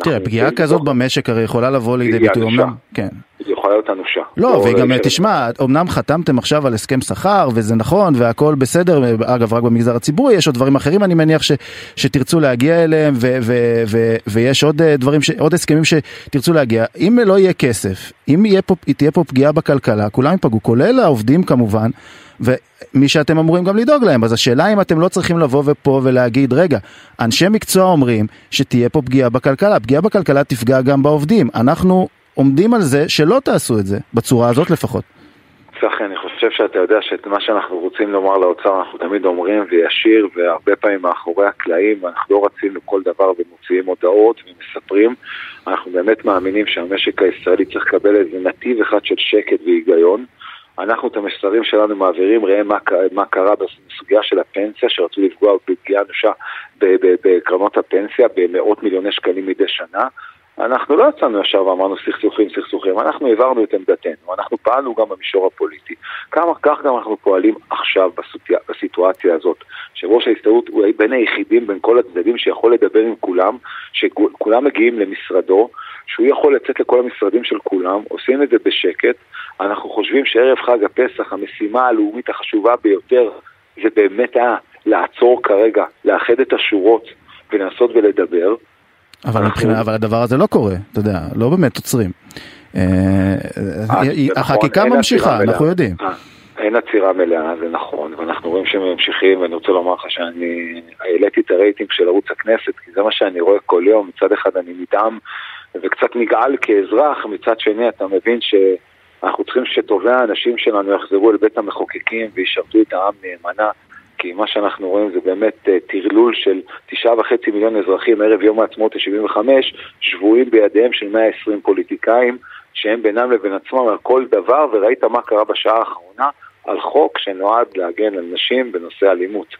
[SPEAKER 2] תראה, פגיעה כזאת במשק הרי יכולה לבוא לידי ביטוי, אמנם, כן.
[SPEAKER 6] היא יכולה להיות אנושה.
[SPEAKER 2] לא, וגם תשמע, אמנם חתמתם עכשיו על הסכם שכר, וזה נכון, והכל בסדר, אגב, רק במגזר הציבורי, יש עוד דברים אחרים, אני מניח, ש, שתרצו להגיע אליהם, ו, ו, ו, ויש עוד דברים, ש, עוד הסכמים שתרצו להגיע. אם לא יהיה כסף, אם יהיה פה, תהיה פה פגיעה בכלכלה, כולם ייפגעו, כולל העובדים כמובן, ומי שאתם אמורים גם לדאוג להם. אז השאלה אם אתם לא צריכים לבוא ופה ולהגיד, רגע, אנשי מקצוע אומרים שתהיה פה פגיעה בכלכלה, פגיעה בכלכלה תפגע גם בעובדים. אנחנו עומדים על זה שלא תעשו את זה, בצורה הזאת לפחות.
[SPEAKER 6] צחי, אני חושב שאתה יודע שאת מה שאנחנו רוצים לומר לאוצר אנחנו תמיד אומרים וישיר והרבה פעמים מאחורי הקלעים ואנחנו לא רצים לכל דבר ומוציאים הודעות ומספרים אנחנו באמת מאמינים שהמשק הישראלי צריך לקבל איזה נתיב אחד של שקט והיגיון אנחנו את המסרים שלנו מעבירים, ראה מה, מה קרה בסוגיה של הפנסיה, שרצו לפגוע בפגיעה אנושה בקרנות הפנסיה במאות מיליוני שקלים מדי שנה. אנחנו לא יצאנו ישר ואמרנו סכסוכים, סכסוכים, אנחנו העברנו את עמדתנו, אנחנו פעלנו גם במישור הפוליטי. כמה, כך גם אנחנו פועלים עכשיו בסוטיה, בסיטואציה הזאת, שראש ההסתדרות הוא בין היחידים בין כל הצדדים שיכול לדבר עם כולם, שכולם מגיעים למשרדו, שהוא יכול לצאת לכל המשרדים של כולם, עושים את זה בשקט. אנחנו חושבים שערב חג הפסח המשימה הלאומית החשובה ביותר זה באמת היה לעצור כרגע, לאחד את השורות ולנסות ולדבר.
[SPEAKER 2] אבל, אנחנו... מבחינה, אבל הדבר הזה לא קורה, אתה יודע, לא באמת עוצרים. אה, אה, החקיקה נכון, ממשיכה, אנחנו יודעים. אה,
[SPEAKER 6] אין עצירה מלאה, זה נכון, ואנחנו רואים שהם ממשיכים, ואני רוצה לומר לך שאני העליתי את הרייטינג של ערוץ הכנסת, כי זה מה שאני רואה כל יום, מצד אחד אני נדהם וקצת נגעל כאזרח, מצד שני אתה מבין שאנחנו צריכים שטובי האנשים שלנו יחזרו אל בית המחוקקים וישרתו את העם נאמנה, כי מה שאנחנו רואים זה באמת אה, טרלול של תשעה וחצי מיליון אזרחים ערב יום העצמאות ה-75, שבויים בידיהם של 120 פוליטיקאים, שהם בינם לבין עצמם על כל דבר, וראית מה קרה בשעה האחרונה על חוק שנועד להגן על נשים בנושא אלימות.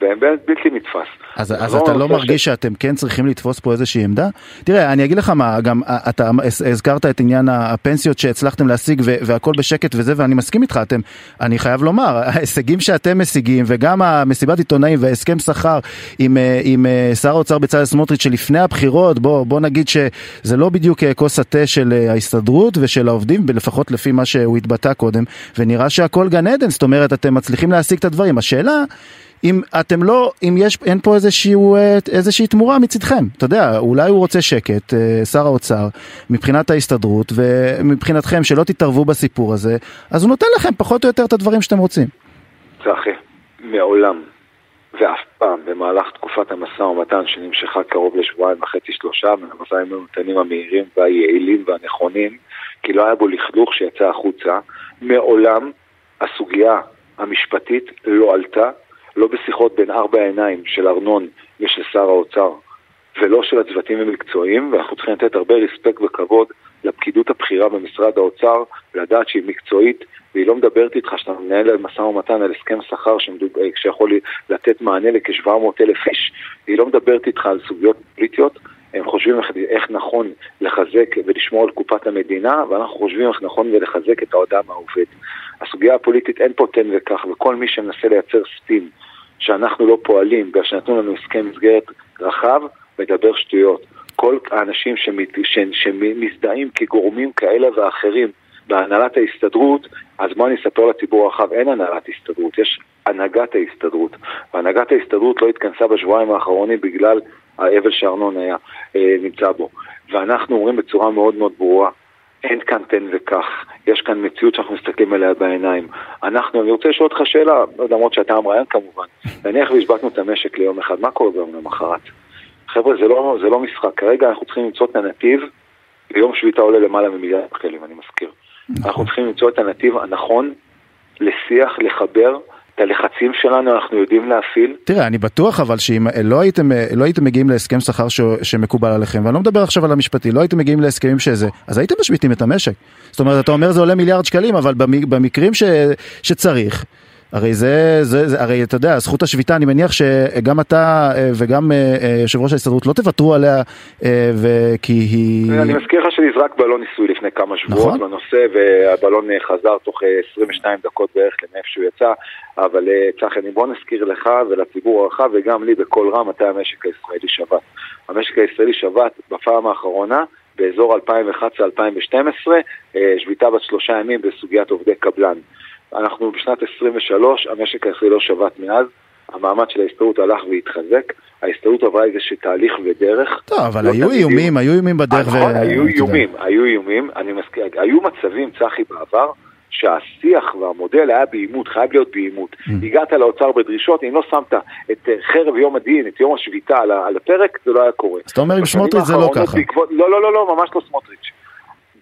[SPEAKER 6] באמת בלתי נתפס.
[SPEAKER 2] אז, אז לא אתה לא מרגיש ש... שאתם כן צריכים לתפוס פה איזושהי עמדה? תראה, אני אגיד לך מה, גם אתה הזכרת את עניין הפנסיות שהצלחתם להשיג והכל בשקט וזה, ואני מסכים איתך, אתם, אני חייב לומר, ההישגים שאתם משיגים, וגם המסיבת עיתונאים והסכם שכר עם, אה, עם אה, שר האוצר בצלאל סמוטריץ' שלפני הבחירות, בוא, בוא נגיד שזה לא בדיוק אה, כוס התה של ההסתדרות ושל העובדים, לפחות לפי מה שהוא התבטא קודם, ונראה שהכל גן עדן, זאת אומרת, אתם מצליחים להשיג את הדברים. השאלה... אם אתם לא, אם יש, אין פה איזשהו, אה, איזושהי תמורה מצדכם. אתה יודע, אולי הוא רוצה שקט, אה, שר האוצר, מבחינת ההסתדרות, ומבחינתכם שלא תתערבו בסיפור הזה, אז הוא נותן לכם פחות או יותר את הדברים שאתם רוצים.
[SPEAKER 6] צחי, מעולם ואף פעם במהלך תקופת המשא ומתן שנמשכה קרוב לשבועיים וחצי שלושה, מהמשאים ומתנים המהירים והיעילים והנכונים, כי לא היה בו לכלוך שיצא החוצה, מעולם הסוגיה המשפטית לא עלתה לא בשיחות בין ארבע העיניים של ארנון ושל שר האוצר, ולא של הצוותים המקצועיים, ואנחנו צריכים לתת הרבה רספקט וכבוד לפקידות הבכירה במשרד האוצר, לדעת שהיא מקצועית, והיא לא מדברת איתך שאתה מנהל משא ומתן על הסכם שכר אה, שיכול לתת מענה לכ-700 אלף איש, היא לא מדברת איתך על סוגיות פוליטיות, הם חושבים איך, איך נכון לחזק ולשמור על קופת המדינה, ואנחנו חושבים איך נכון ולחזק את האדם העובד. הסוגיה הפוליטית אין פה תן וכך, וכל מי שמנסה לייצר ספין שאנחנו לא פועלים בגלל שנתנו לנו הסכם מסגרת רחב, מדבר שטויות. כל האנשים שמת, ש, שמזדהים כגורמים כאלה ואחרים בהנהלת ההסתדרות, אז בואו אני אספר לציבור הרחב, אין הנהלת הסתדרות, יש הנהגת ההסתדרות. והנהגת ההסתדרות לא התכנסה בשבועיים האחרונים בגלל האבל שארנון היה אה, נמצא בו. ואנחנו אומרים בצורה מאוד מאוד ברורה, אין כאן תן וקח, יש כאן מציאות שאנחנו מסתכלים עליה בעיניים. אנחנו, אני רוצה לשאול אותך שאלה, למרות שאתה המראיין כמובן, נניח והשבתנו את המשק ליום אחד, מה קורה ביום למחרת? חבר'ה, זה לא, זה לא משחק, כרגע אנחנו צריכים למצוא את הנתיב ויום שביתה עולה למעלה ממיליארד שקלים, אני מזכיר. אנחנו צריכים למצוא את הנתיב הנכון לשיח, לחבר. את הלחצים שלנו אנחנו יודעים להפעיל.
[SPEAKER 2] תראה, אני בטוח אבל שאם לא הייתם, לא הייתם מגיעים להסכם שכר ש, שמקובל עליכם, ואני לא מדבר עכשיו על המשפטי, לא הייתם מגיעים להסכמים שזה, אז הייתם משביתים את המשק. זאת אומרת, אתה אומר זה עולה מיליארד שקלים, אבל במקרים ש, שצריך, הרי זה, זה, זה, הרי אתה יודע, זכות השביתה, אני מניח שגם אתה אה, וגם אה, אה, יושב ראש ההסתדרות לא תוותרו עליה, וכי היא...
[SPEAKER 6] אני מזכיר לך שנזרק בלון ניסוי לפני כמה שבועות נכון? בנושא, והבלון חזר תוך 22 דקות בערך למאיפה שהוא יצא, אבל צחי, אני בוא נזכיר לך ולציבור הרחב וגם לי בקול רם מתי המשק הישראלי שבת. המשק הישראלי שבת בפעם האחרונה באזור 2011-2012, שביתה בת שלושה ימים בסוגיית עובדי קבלן. אנחנו בשנת 23, המשק הישראלי לא שבת מאז, המעמד של ההסתדרות הלך והתחזק, ההסתדרות עברה איזשהו תהליך ודרך.
[SPEAKER 2] טוב, אבל לא היו איומים, היו איומים בדרך.
[SPEAKER 6] נכון, היו איומים, היו איומים, אני מזכיר, היו מצבים, צחי, בעבר, שהשיח והמודל היה בעימות, חייב להיות בעימות. Mm. הגעת לאוצר בדרישות, אם לא שמת את אה, חרב יום הדין, את יום השביתה על הפרק, זה לא היה קורה.
[SPEAKER 2] אז אתה אומר עם סמוטריץ' זה לא ככה.
[SPEAKER 6] לא, לא, לא, לא, ממש לא סמוטריץ'.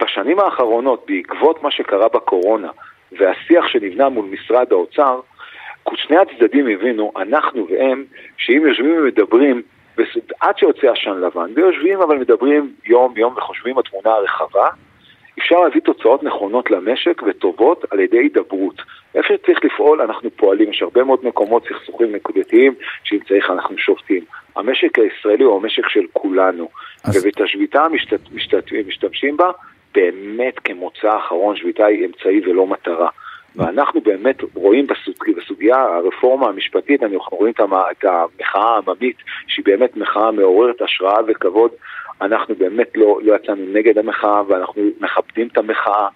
[SPEAKER 6] בשנים האחרונות, בעקבות מה שקרה בקורונה, והשיח שנבנה מול משרד האוצר, שני הצדדים הבינו, אנחנו והם, שאם יושבים ומדברים, עד שיוצא עשן לבן, ויושבים אבל מדברים יום-יום וחושבים התמונה הרחבה, אפשר להביא תוצאות נכונות למשק וטובות על ידי הידברות. איפה שצריך לפעול, אנחנו פועלים. יש הרבה מאוד מקומות, סכסוכים נקודתיים, שאם צריך אנחנו שופטים. המשק הישראלי הוא המשק של כולנו, אז... ובאת השביתה משת... משת... משתמשים בה באמת כמוצא אחרון, שביתה היא אמצעי ולא מטרה. ואנחנו באמת רואים בסוג, בסוגיה, הרפורמה המשפטית, אנחנו רואים את המחאה העממית, שהיא באמת מחאה מעוררת השראה וכבוד. אנחנו באמת לא, לא יצאנו נגד המחאה, ואנחנו מכבדים את המחאה,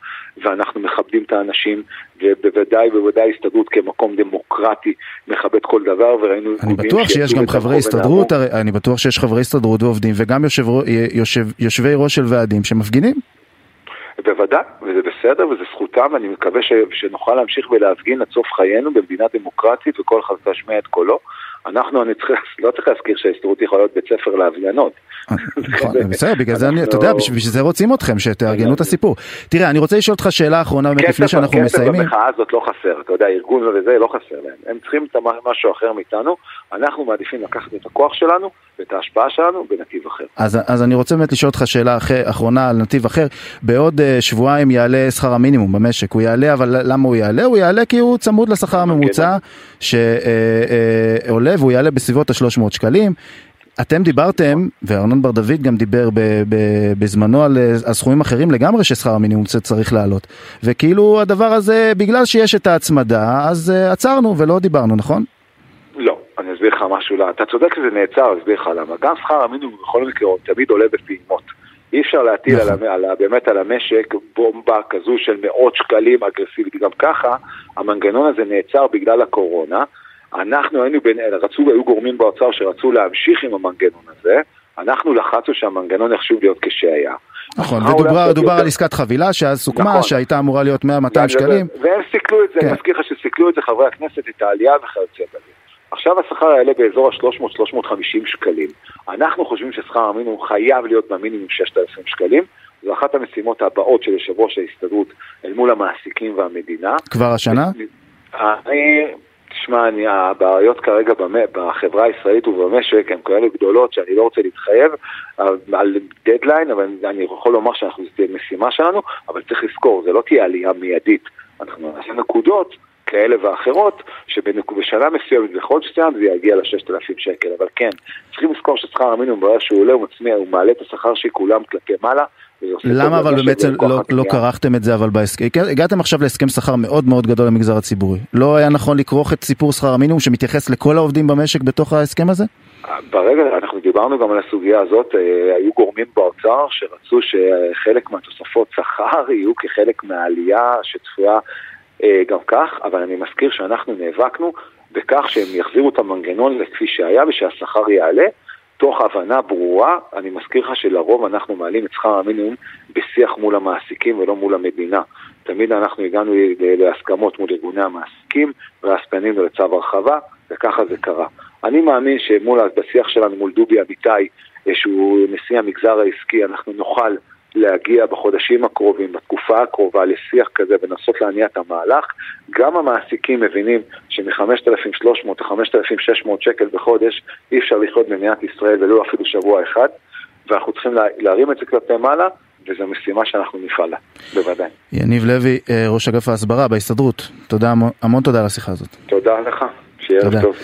[SPEAKER 6] ואנחנו מכבדים את האנשים, ובוודאי, בוודאי הסתדרות כמקום דמוקרטי מכבד כל דבר, וראינו...
[SPEAKER 2] אני בטוח שיש גם חברי הסתדרות, אני בטוח שיש חברי הסתדרות ועובדים, וגם יושב, יושב, יושבי ראש של ועדים שמפגינים.
[SPEAKER 6] בוודאי, וזה בסדר וזה זכותם, ואני מקווה ש, שנוכל להמשיך ולהפגין עד סוף חיינו במדינה דמוקרטית וכל אחד תשמיע את קולו. אנחנו, אני צריך, לא צריך להזכיר שההסתדרות יכולה להיות בית ספר להפגנות.
[SPEAKER 2] נכון, בסדר, בגלל זה אני, אתה יודע, בשביל זה רוצים אתכם, שתארגנו את הסיפור. תראה, אני רוצה לשאול אותך שאלה אחרונה באמת לפני שאנחנו מסיימים.
[SPEAKER 6] כסף במחאה הזאת לא חסר, אתה יודע, ארגון וזה לא חסר להם. הם צריכים את משהו אחר מאיתנו, אנחנו מעדיפים לקחת את הכוח שלנו ואת ההשפעה שלנו בנתיב אחר.
[SPEAKER 2] אז אני רוצה באמת לשאול אותך שאלה אחרונה על נתיב אחר. בעוד אה, שבועיים יעלה שכר המינימום במשק, הוא יעלה, אבל למה הוא יעלה? הוא יעלה כי הוא צמוד לשכר הממוצע שעולה, והוא יעלה בסביבות ה-300 שקלים. אתם דיברתם, וארנון בר דוד גם דיבר ב, ב, בזמנו על, על סכומים אחרים לגמרי ששכר המינימום צריך לעלות. וכאילו הדבר הזה, בגלל שיש את ההצמדה, אז uh, עצרנו ולא דיברנו, נכון?
[SPEAKER 6] לא, אני אסביר לך משהו, לא, אתה צודק שזה נעצר, אני אסביר לך למה. גם שכר המינימום בכל מקרה תמיד עולה בפעימות. אי אפשר להטיל נכון. על, על, באמת על המשק בומבה כזו של מאות שקלים אגרסיבית. גם ככה המנגנון הזה נעצר בגלל הקורונה. אנחנו היינו בין אלה, רצו, היו גורמים באוצר שרצו להמשיך עם המנגנון הזה, אנחנו לחצנו שהמנגנון יחשוב להיות כשהיה.
[SPEAKER 2] נכון, ודובר על עסקת חבילה שאז סוכמה נכון. שהייתה אמורה להיות 100-200 שקלים.
[SPEAKER 6] והם סיכלו את זה, כן. אני מזכיר לך שסיכלו את זה חברי הכנסת, את העלייה וכיוצא בזה. עכשיו השכר יעלה באזור ה-300-350 שקלים. אנחנו חושבים ששכר המינימום חייב להיות במינימום 6,000 שקלים. זו אחת המשימות הבאות של יושב ראש ההסתדרות אל מול המעסיקים והמדינה.
[SPEAKER 2] כבר השנה?
[SPEAKER 6] אני, תשמע, אני, הבעיות כרגע בחברה הישראלית ובמשק הן כאלה גדולות שאני לא רוצה להתחייב על דדליין, אבל אני יכול לומר שאנחנו, זו משימה שלנו, אבל צריך לזכור, זה לא תהיה עלייה מיידית. אנחנו נעשה נקודות כאלה ואחרות, שבשנה מסוימת בחודש מסוים זה יגיע ל-6,000 שקל. אבל כן, צריכים לזכור ששכר המינימום ברגע שהוא עולה, הוא מצמיע, הוא מעלה את השכר שכולם כלפי מעלה.
[SPEAKER 2] למה אבל בעצם לא, לא כרכתם את זה אבל בהסכם, הגעתם עכשיו להסכם שכר מאוד מאוד גדול למגזר הציבורי, לא היה נכון לכרוך את סיפור שכר המינימום שמתייחס לכל העובדים במשק בתוך ההסכם הזה?
[SPEAKER 6] ברגע, אנחנו דיברנו גם על הסוגיה הזאת, אה, היו גורמים באוצר שרצו שחלק מהתוספות שכר יהיו כחלק מהעלייה שצפויה גם כך, אבל אני מזכיר שאנחנו נאבקנו בכך שהם יחזירו את המנגנון לכפי שהיה ושהשכר יעלה. תוך הבנה ברורה, אני מזכיר לך שלרוב אנחנו מעלים את שכר המינימום בשיח מול המעסיקים ולא מול המדינה. תמיד אנחנו הגענו להסכמות מול ארגוני המעסיקים, ואז פנינו לצו הרחבה, וככה זה קרה. אני מאמין שמול, בשיח שלנו מול דובי אמיתי, שהוא נשיא המגזר העסקי, אנחנו נוכל להגיע בחודשים הקרובים, בתקופה הקרובה, לשיח כזה ולנסות להניע את המהלך. גם המעסיקים מבינים שמ-5,300 ל-5,600 שקל בחודש אי אפשר לחיות במדינת ישראל ולו אפילו שבוע אחד, ואנחנו צריכים לה, להרים את זה כלפי מעלה. וזו משימה שאנחנו נפעל לה, בוודאי.
[SPEAKER 2] יניב לוי, אה, ראש אגף ההסברה בהסתדרות, תודה, המון- תודה על השיחה הזאת.
[SPEAKER 6] תודה לך, שיהיה. ערב טוב.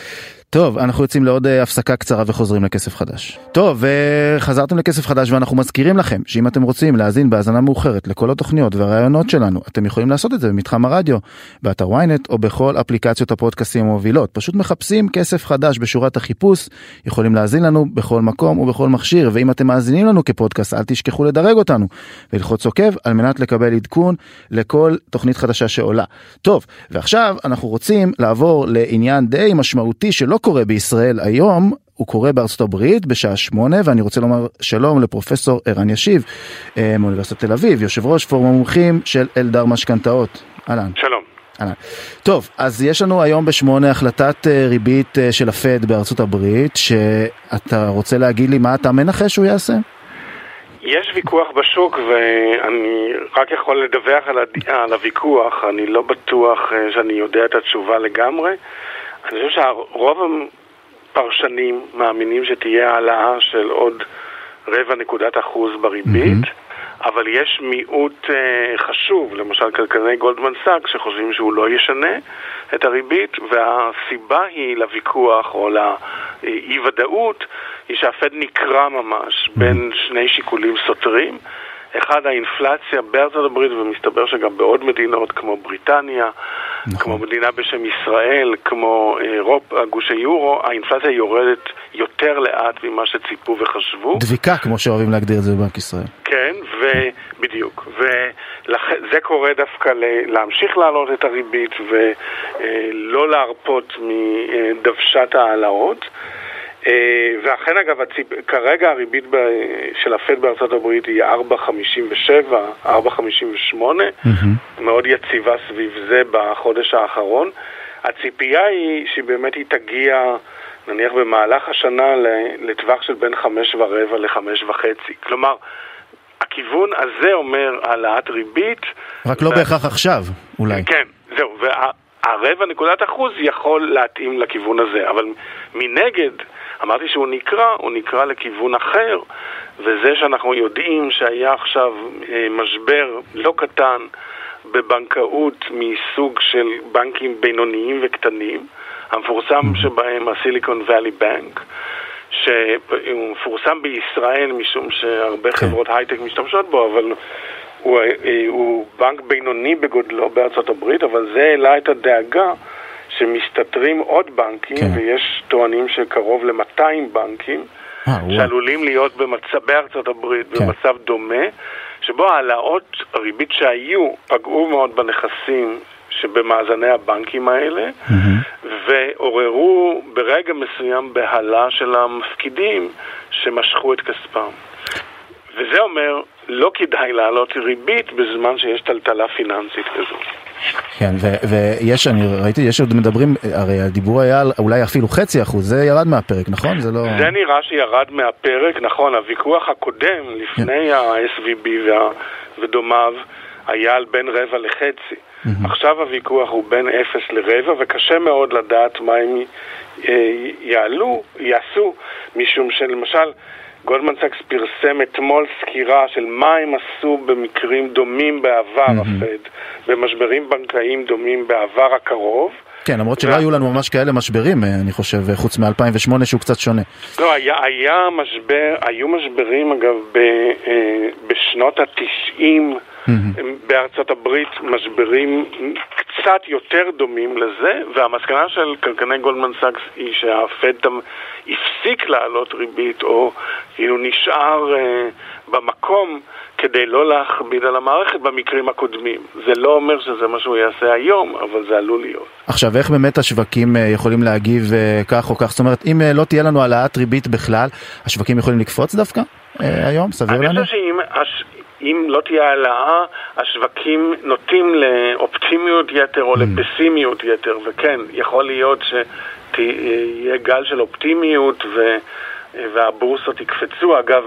[SPEAKER 2] טוב, אנחנו יוצאים לעוד אה, הפסקה קצרה וחוזרים לכסף חדש. טוב, אה, חזרתם לכסף חדש ואנחנו מזכירים לכם שאם אתם רוצים להאזין בהאזנה מאוחרת לכל התוכניות והרעיונות שלנו, אתם יכולים לעשות את זה במתחם הרדיו, באתר ynet או בכל אפליקציות הפודקאסטים המובילות. פשוט מחפשים כסף חדש בשורת החיפוש, יכולים להאזין לנו בכל מקום ובכל מכשיר, ואם אתם מאזינים לנו כפודקאסט, אל תשכחו לדרג אותנו וללחוץ עוקב על מנת לקבל עדכון לכל תוכנית חדשה שעולה. טוב, ועכשיו אנחנו רוצים לעבור לעניין די משמעותי שלא קורה בישראל היום, הוא קורה בארצות הברית בשעה שמונה, ואני רוצה לומר שלום לפרופסור ערן ישיב אה, מאוניברסיטת תל אביב, יושב ראש פורום המומחים של אלדר משכנתאות. אהלן.
[SPEAKER 7] שלום.
[SPEAKER 2] אהלן. טוב, אז יש לנו היום בשמונה החלטת אה, ריבית אה, של הפד בארצות הברית, שאתה רוצה להגיד לי מה אתה מנחש שהוא יעשה?
[SPEAKER 7] יש ויכוח בשוק ואני רק יכול לדווח על, הד... על הוויכוח, אני לא בטוח שאני יודע את התשובה לגמרי. אני חושב שרוב הפרשנים מאמינים שתהיה העלאה של עוד רבע נקודת אחוז בריבית, mm-hmm. אבל יש מיעוט אה, חשוב, למשל כלכלני גולדמן סאק, שחושבים שהוא לא ישנה את הריבית, והסיבה היא לוויכוח או לאי ודאות היא שהפד נקרע ממש בין שני שיקולים סותרים. אחד, האינפלציה בארצות הברית, ומסתבר שגם בעוד מדינות כמו בריטניה, נכון. כמו מדינה בשם ישראל, כמו אירופה, גוש היורו, האינפלציה יורדת יותר לאט ממה שציפו וחשבו.
[SPEAKER 2] דביקה, כמו שאוהבים להגדיר את זה בבנק ישראל.
[SPEAKER 7] כן, ובדיוק. וזה קורה דווקא להמשיך להעלות את הריבית ולא להרפות מדוושת ההעלאות. ואכן אגב, הציפ... כרגע הריבית ב... של הפד בארצות הברית היא 4.57, 4.58, mm-hmm. מאוד יציבה סביב זה בחודש האחרון. הציפייה היא שבאמת היא תגיע, נניח במהלך השנה, לטווח של בין חמש ורבע לחמש וחצי. כלומר, הכיוון הזה אומר העלאת ריבית.
[SPEAKER 2] רק לא ו... בהכרח עכשיו, אולי.
[SPEAKER 7] כן, זהו, והרבע נקודת אחוז יכול להתאים לכיוון הזה, אבל מנגד, אמרתי שהוא נקרא, הוא נקרא לכיוון אחר, וזה שאנחנו יודעים שהיה עכשיו אה, משבר לא קטן בבנקאות מסוג של בנקים בינוניים וקטנים, המפורסם שבהם הסיליקון ואלי בנק, שהוא מפורסם בישראל משום שהרבה חברות הייטק משתמשות בו, אבל הוא, אה, הוא בנק בינוני בגודלו בארצות הברית, אבל זה העלה את הדאגה שמסתתרים עוד בנקים, כן. ויש טוענים שקרוב ל-200 בנקים, 아, שעלולים להיות במצב, בארצות הברית כן. במצב דומה, שבו העלאות הריבית שהיו פגעו מאוד בנכסים שבמאזני הבנקים האלה, mm-hmm. ועוררו ברגע מסוים בהלה של המפקידים שמשכו את כספם. וזה אומר, לא כדאי להעלות ריבית בזמן שיש טלטלה פיננסית כזו.
[SPEAKER 2] כן, ויש, אני ראיתי, יש עוד מדברים, הרי הדיבור היה על אולי אפילו חצי אחוז, זה ירד מהפרק, נכון? זה לא...
[SPEAKER 7] זה נראה שירד מהפרק, נכון, הוויכוח הקודם, לפני ה-SVB וה... ודומיו, היה על בין רבע לחצי. Mm-hmm. עכשיו הוויכוח הוא בין אפס לרבע, וקשה מאוד לדעת מה הם יעלו, יעשו, משום שלמשל, גולדמן סאקס פרסם אתמול סקירה של מה הם עשו במקרים דומים בעבר, mm-hmm. הפד, במשברים בנקאיים דומים בעבר הקרוב.
[SPEAKER 2] כן, למרות שלא היו לנו ממש כאלה משברים, אני חושב, חוץ מ-2008 שהוא קצת שונה.
[SPEAKER 7] לא, היה, היה משבר, היו משברים אגב ב, בשנות התשעים בארצות הברית, משברים קצת יותר דומים לזה, והמסקנה של כלכלני גולדמן סאקס היא שהפד הפסיק לעלות ריבית, או כאילו נשאר אה, במקום כדי לא להכביד על המערכת במקרים הקודמים. זה לא אומר שזה מה שהוא יעשה היום, אבל זה עלול להיות.
[SPEAKER 2] עכשיו, איך באמת השווקים יכולים להגיב כך או כך? זאת אומרת, אם לא תהיה לנו העלאת ריבית בכלל, השווקים יכולים לקפוץ דווקא היום? סביר לנו?
[SPEAKER 7] אני חושב שאם... אם לא תהיה העלאה, השווקים נוטים לאופטימיות יתר או לפסימיות יתר, וכן, יכול להיות שיהיה גל של אופטימיות ו... והבורסות יקפצו. אגב,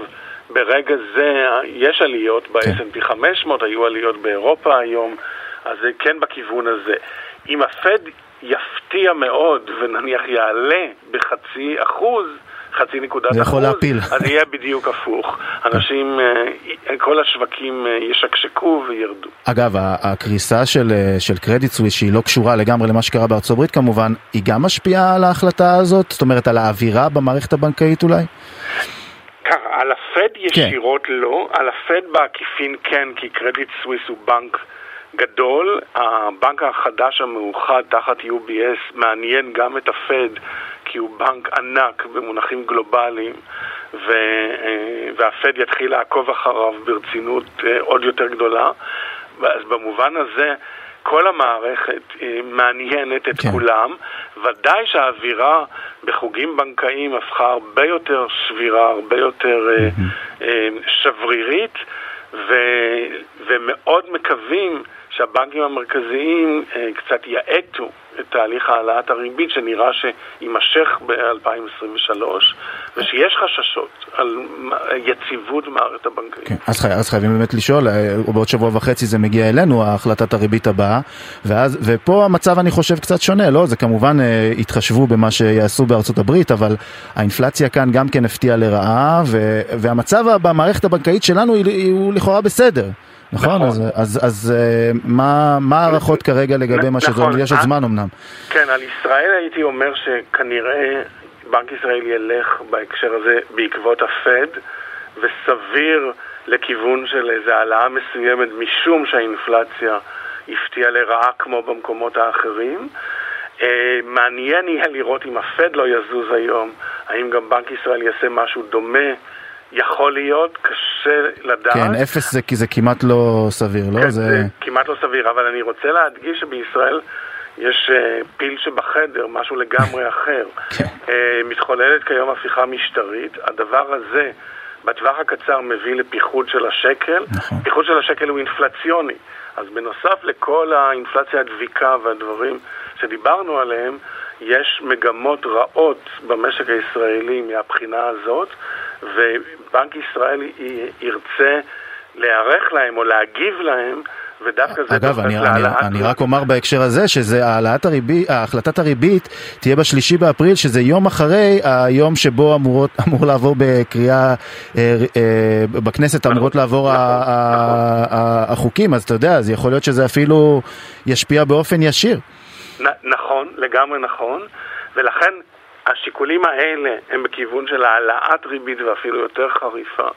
[SPEAKER 7] ברגע זה יש עליות, ב-S&P 500 היו עליות באירופה היום, אז זה כן בכיוון הזה. אם הפד יפתיע מאוד ונניח יעלה בחצי אחוז, חצי נקודת
[SPEAKER 2] זה יכול
[SPEAKER 7] אחוז,
[SPEAKER 2] להפיל.
[SPEAKER 7] אז יהיה בדיוק הפוך. אנשים, אה, כל השווקים אה, ישקשקו וירדו.
[SPEAKER 2] אגב, הקריסה של, אה, של קרדיט סוויס, שהיא לא קשורה לגמרי למה שקרה בארצות הברית כמובן, היא גם משפיעה על ההחלטה הזאת? זאת אומרת, על האווירה במערכת הבנקאית אולי?
[SPEAKER 7] ככה, על הפד ישירות לא, על הפד בעקיפין כן, כי קרדיט סוויס הוא בנק גדול. הבנק החדש המאוחד תחת UBS מעניין גם את הפד, כי הוא בנק ענק במונחים גלובליים, ו, אה, והפד יתחיל לעקוב אחריו ברצינות אה, עוד יותר גדולה. אז במובן הזה... כל המערכת אה, מעניינת את
[SPEAKER 2] כן.
[SPEAKER 7] כולם, ודאי שהאווירה בחוגים בנקאיים הפכה הרבה יותר שבירה, הרבה יותר אה, שברירית, ו, ומאוד מקווים שהבנקים המרכזיים אה, קצת יאטו את תהליך העלאת הריבית שנראה שיימשך ב-2023, ושיש חששות על יציבות מערכת הבנקאית.
[SPEAKER 2] כן. אז, חי, אז חייבים באמת לשאול, אה, בעוד שבוע וחצי זה מגיע אלינו, החלטת הריבית הבאה, ואז, ופה המצב אני חושב קצת שונה, לא? זה כמובן אה, התחשבו במה שיעשו בארצות הברית, אבל האינפלציה כאן גם כן הפתיעה לרעה, ו, והמצב במערכת הבנקאית שלנו הוא לכאורה בסדר. נכון?
[SPEAKER 7] נכון.
[SPEAKER 2] אז, אז, אז אה, מה מה ההערכות כרגע לגבי מה שזה,
[SPEAKER 7] נכון.
[SPEAKER 2] יש עוד
[SPEAKER 7] אה,
[SPEAKER 2] זמן אמנם.
[SPEAKER 7] כן, על ישראל הייתי אומר שכנראה בנק ישראל ילך בהקשר הזה בעקבות הפד, וסביר לכיוון של איזו העלאה מסוימת משום שהאינפלציה הפתיעה לרעה כמו במקומות האחרים. אה, מעניין יהיה לראות אם הפד לא יזוז היום, האם גם בנק ישראל יעשה משהו דומה. יכול להיות, קשה לדעת.
[SPEAKER 2] כן, אפס זה, זה כמעט לא סביר, לא?
[SPEAKER 7] כן,
[SPEAKER 2] זה...
[SPEAKER 7] זה כמעט לא סביר, אבל אני רוצה להדגיש שבישראל יש אה, פיל שבחדר, משהו לגמרי אחר.
[SPEAKER 2] כן.
[SPEAKER 7] אה, מתחוללת כיום הפיכה משטרית. הדבר הזה בטווח הקצר מביא לפיחות של השקל.
[SPEAKER 2] נכון.
[SPEAKER 7] פיחות של השקל הוא אינפלציוני. אז בנוסף לכל האינפלציה הדביקה והדברים שדיברנו עליהם, יש מגמות רעות במשק הישראלי מהבחינה הזאת, ובנק ישראל ירצה להיערך להם או להגיב להם, ודווקא זה
[SPEAKER 2] אגב, אני, אני, אני רק אומר בהקשר הזה שזה העלאת הריבית, החלטת הריבית תהיה בשלישי באפריל, שזה יום אחרי היום שבו אמורות, אמור לעבור בקריאה, אה, אה, בכנסת אמורות לעבור ה-
[SPEAKER 7] נכון,
[SPEAKER 2] ה- ה- החוקים, אז אתה יודע, אז יכול להיות שזה אפילו ישפיע באופן ישיר.
[SPEAKER 7] נ- נכון, לגמרי נכון, ולכן השיקולים האלה הם בכיוון של העלאת ריבית ואפילו יותר חריפה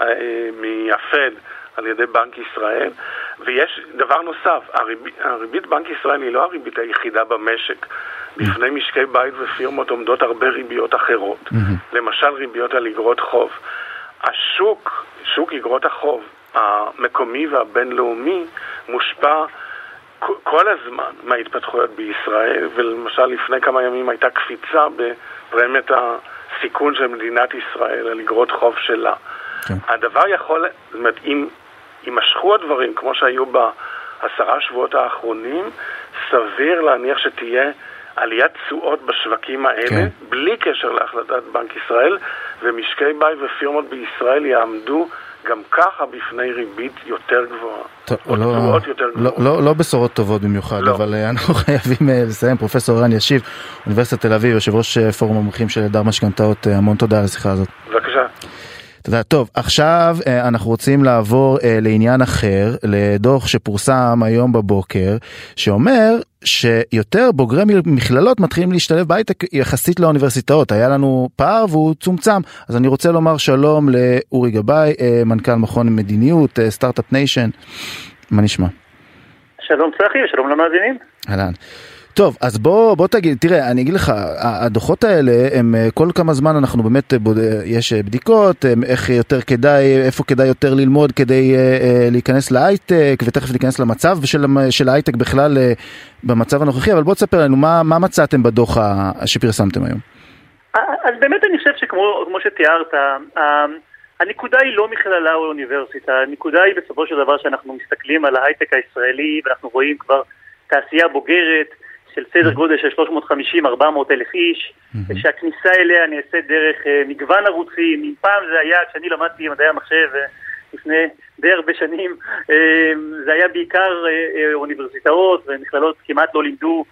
[SPEAKER 7] אה, מהפד על ידי בנק ישראל. ויש דבר נוסף, הריבית, הריבית בנק ישראל היא לא הריבית היחידה במשק. בפני משקי בית ופירמות עומדות הרבה ריביות אחרות. למשל ריביות על אגרות חוב. השוק, שוק אגרות החוב המקומי והבינלאומי מושפע כל הזמן מההתפתחויות בישראל, ולמשל לפני כמה ימים הייתה קפיצה בפרמיית הסיכון של מדינת ישראל על אגרות חוב שלה.
[SPEAKER 2] כן.
[SPEAKER 7] הדבר יכול, זאת אומרת, אם יימשכו הדברים כמו שהיו בעשרה שבועות האחרונים, סביר להניח שתהיה עליית תשואות בשווקים האלה,
[SPEAKER 2] כן.
[SPEAKER 7] בלי קשר להחלטת בנק ישראל, ומשקי בית ופירמות בישראל יעמדו גם ככה בפני ריבית יותר גבוהה.
[SPEAKER 2] טוב,
[SPEAKER 7] או
[SPEAKER 2] לא,
[SPEAKER 7] יותר
[SPEAKER 2] לא,
[SPEAKER 7] גבוהות.
[SPEAKER 2] לא, לא בשורות טובות במיוחד,
[SPEAKER 7] לא.
[SPEAKER 2] אבל אה, אנחנו חייבים אה, לסיים. פרופסור ערן ישיב, אוניברסיטת תל אביב, יושב ראש אה, פורום המומחים של דר משכנתאות, המון תודה על השיחה הזאת. תודה. טוב, עכשיו אה, אנחנו רוצים לעבור אה, לעניין אחר, לדוח שפורסם היום בבוקר, שאומר שיותר בוגרי מכללות מתחילים להשתלב בהייטק יחסית לאוניברסיטאות. היה לנו פער והוא צומצם. אז אני רוצה לומר שלום לאורי גבאי, אה, מנכ"ל מכון מדיניות, Start-Up Nation. מה נשמע?
[SPEAKER 8] שלום צחי ושלום למאזינים.
[SPEAKER 2] אהלן. טוב, אז בוא, בוא תגיד, תראה, אני אגיד לך, הדוחות האלה, הם אה, כל כמה זמן אנחנו באמת, אה, בוד... אה, יש בדיקות, איך יותר כדאי, איפה כדאי יותר ללמוד כדי להיכנס להייטק, ותכף להיכנס למצב של, של ההייטק בכלל במצב הנוכחי, אבל בוא תספר לנו, מה, מה מצאתם בדוח שפרסמתם היום?
[SPEAKER 8] אז באמת אני חושב שכמו כמו שתיארת, הנקודה היא לא מכללה או אוניברסיטה, הנקודה היא בסופו של דבר שאנחנו מסתכלים על ההייטק הישראלי ואנחנו רואים כבר תעשייה בוגרת של סדר גודל של 350-400 אלף איש, שהכניסה אליה נעשית דרך אה, מגוון ערוצים. אם פעם זה היה, כשאני למדתי מדעי המחשב אה, לפני די הרבה שנים, אה, זה היה בעיקר אוניברסיטאות ומכללות כמעט לא לימדו.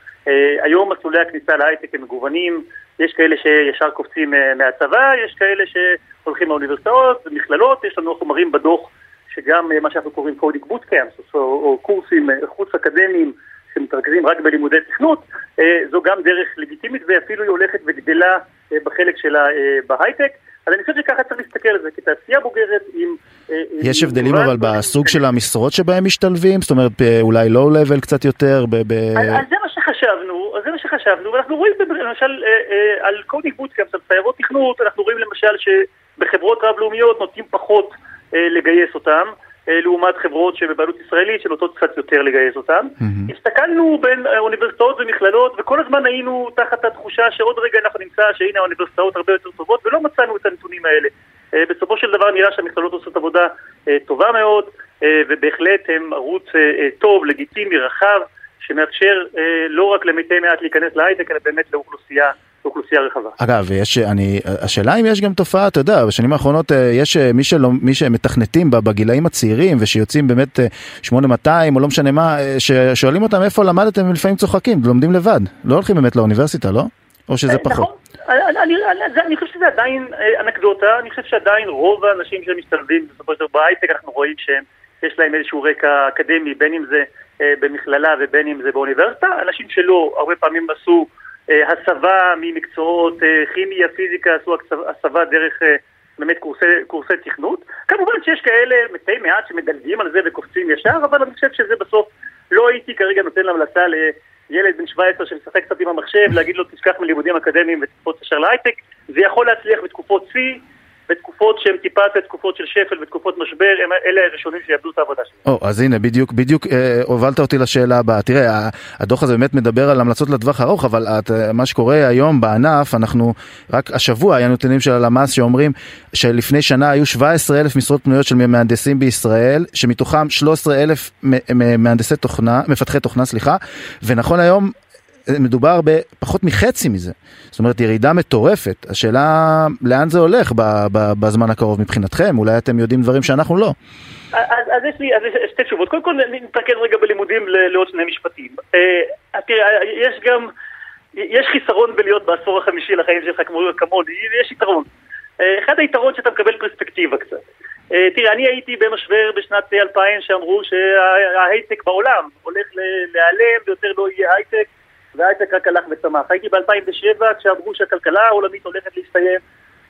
[SPEAKER 8] היום מסלולי הכניסה להייטק הם מגוונים, יש כאלה שישר קופצים מהצבא, יש כאלה שהולכים לאוניברסיטאות, מכללות, יש לנו חומרים בדוח שגם מה שאנחנו קוראים קודיק בוטקאמפס, או, או קורסים חוץ אקדמיים שמתרכזים רק בלימודי תכנות, אה, זו גם דרך לגיטימית ואפילו היא הולכת וגדלה אה, בחלק שלה אה, בהייטק. אז אני חושב שככה צריך להסתכל על זה, כתעשייה בוגרת עם...
[SPEAKER 2] יש
[SPEAKER 8] עם
[SPEAKER 2] הבדלים אבל בסוג של המשרות שבהם משתלבים? זאת אומרת, אולי לואו לבל קצת יותר? ב- ב-
[SPEAKER 8] אז זה מה שחשבנו, אז זה מה שחשבנו, ואנחנו רואים למשל על קודיק בוטקאמפס, על סיירות תכנות, אנחנו רואים למשל שבחברות רב-לאומיות נוטים פחות לגייס אותם, לעומת חברות שבבעלות ישראלית שנוטות קצת יותר לגייס אותם. הסתכלנו בין אה, אוניברסיטאות ומכללות, וכל הזמן היינו תחת התחושה שעוד רגע אנחנו נמצא שהנה האוניברסיטאות הרבה יותר טובות, ולא מצאנו את הנתונים האלה. אה, בסופו של דבר נראה שהמכללות עושות עבודה אה, טובה מאוד, אה, ובהחלט הם ערוץ אה, אה, טוב, לגיטימי, רחב, שמאפשר אה, לא רק למתי מעט להיכנס להייטק, אלא באמת לאוכלוסייה, לאוכלוסייה רחבה.
[SPEAKER 2] אגב, יש, אני, השאלה אם יש גם תופעה, אתה יודע, בשנים האחרונות אה, יש אה, מי, שלא, מי שמתכנתים בגילאים הצעירים ושיוצאים באמת אה, 8200 או לא משנה מה, אה, ששואלים אותם איפה למדתם, הם לפעמים צוחקים, לומדים לבד, לא הולכים באמת לאוניברסיטה, לא? או שזה
[SPEAKER 8] אה,
[SPEAKER 2] פחות?
[SPEAKER 8] נכון. אני, אני, אני, אני חושב שזה עדיין אה, אנקדוטה, אני חושב שעדיין רוב האנשים שמשתלבים בסופו של דבר בהייטק, אנחנו רואים שיש להם איזשהו רקע אקדמי, בין אם זה אה, במכללה ובין אם זה באוניברסיטה, אנשים שלא, הרבה פעמים עשו אה, הסבה ממקצועות אה, כימיה, פיזיקה, עשו הסבה דרך אה, באמת קורסי, קורסי תכנות. כמובן שיש כאלה מתי מעט שמדלגים על זה וקופצים ישר, אבל אני חושב שזה בסוף, לא הייתי כרגע נותן המלצה לילד בן 17 שמשחק קצת עם המחשב, להגיד לו תשכח מלימודים אקדמיים ותקפוץ ישר להייטק, זה יכול להצליח בתקופות שיא, בתקופות שהן טיפה יותר תקופות של שפל ותקופות משבר, הם אלה הראשונים שיאבדו את העבודה שלהם.
[SPEAKER 2] או, אז הנה, בדיוק, בדיוק אה, הובלת אותי לשאלה הבאה. תראה, הדוח הזה באמת מדבר על המלצות לטווח ארוך, אבל את, אה, מה שקורה היום בענף, אנחנו, רק השבוע היה נתונים של הלמ"ס שאומרים שלפני שנה היו 17 אלף משרות פנויות של מהנדסים בישראל, שמתוכם 13 אלף מהנדסי תוכנה, מפתחי תוכנה, סליחה, ונכון היום מדובר בפחות מחצי מזה. זאת אומרת, ירידה מטורפת. השאלה, לאן זה הולך בזמן הקרוב מבחינתכם? אולי אתם יודעים דברים שאנחנו לא.
[SPEAKER 8] אז, אז יש לי אז יש שתי תשובות. קודם כל נתרכז רגע בלימודים לעוד שני משפטים. אה, תראה, יש גם, יש חיסרון בלהיות בעשור החמישי לחיים שלך כמו, כמוני, ויש יתרון. אה, אחד היתרון שאתה מקבל פרספקטיבה קצת. אה, תראה, אני הייתי במשבר בשנת 2000 שאמרו שההייטק בעולם הולך להיעלם ויותר לא יהיה הייטק, וההייטק רק הלך וצמח. הייתי ב-2007 כשאמרו שהכלכלה העולמית הולכת להסתיים,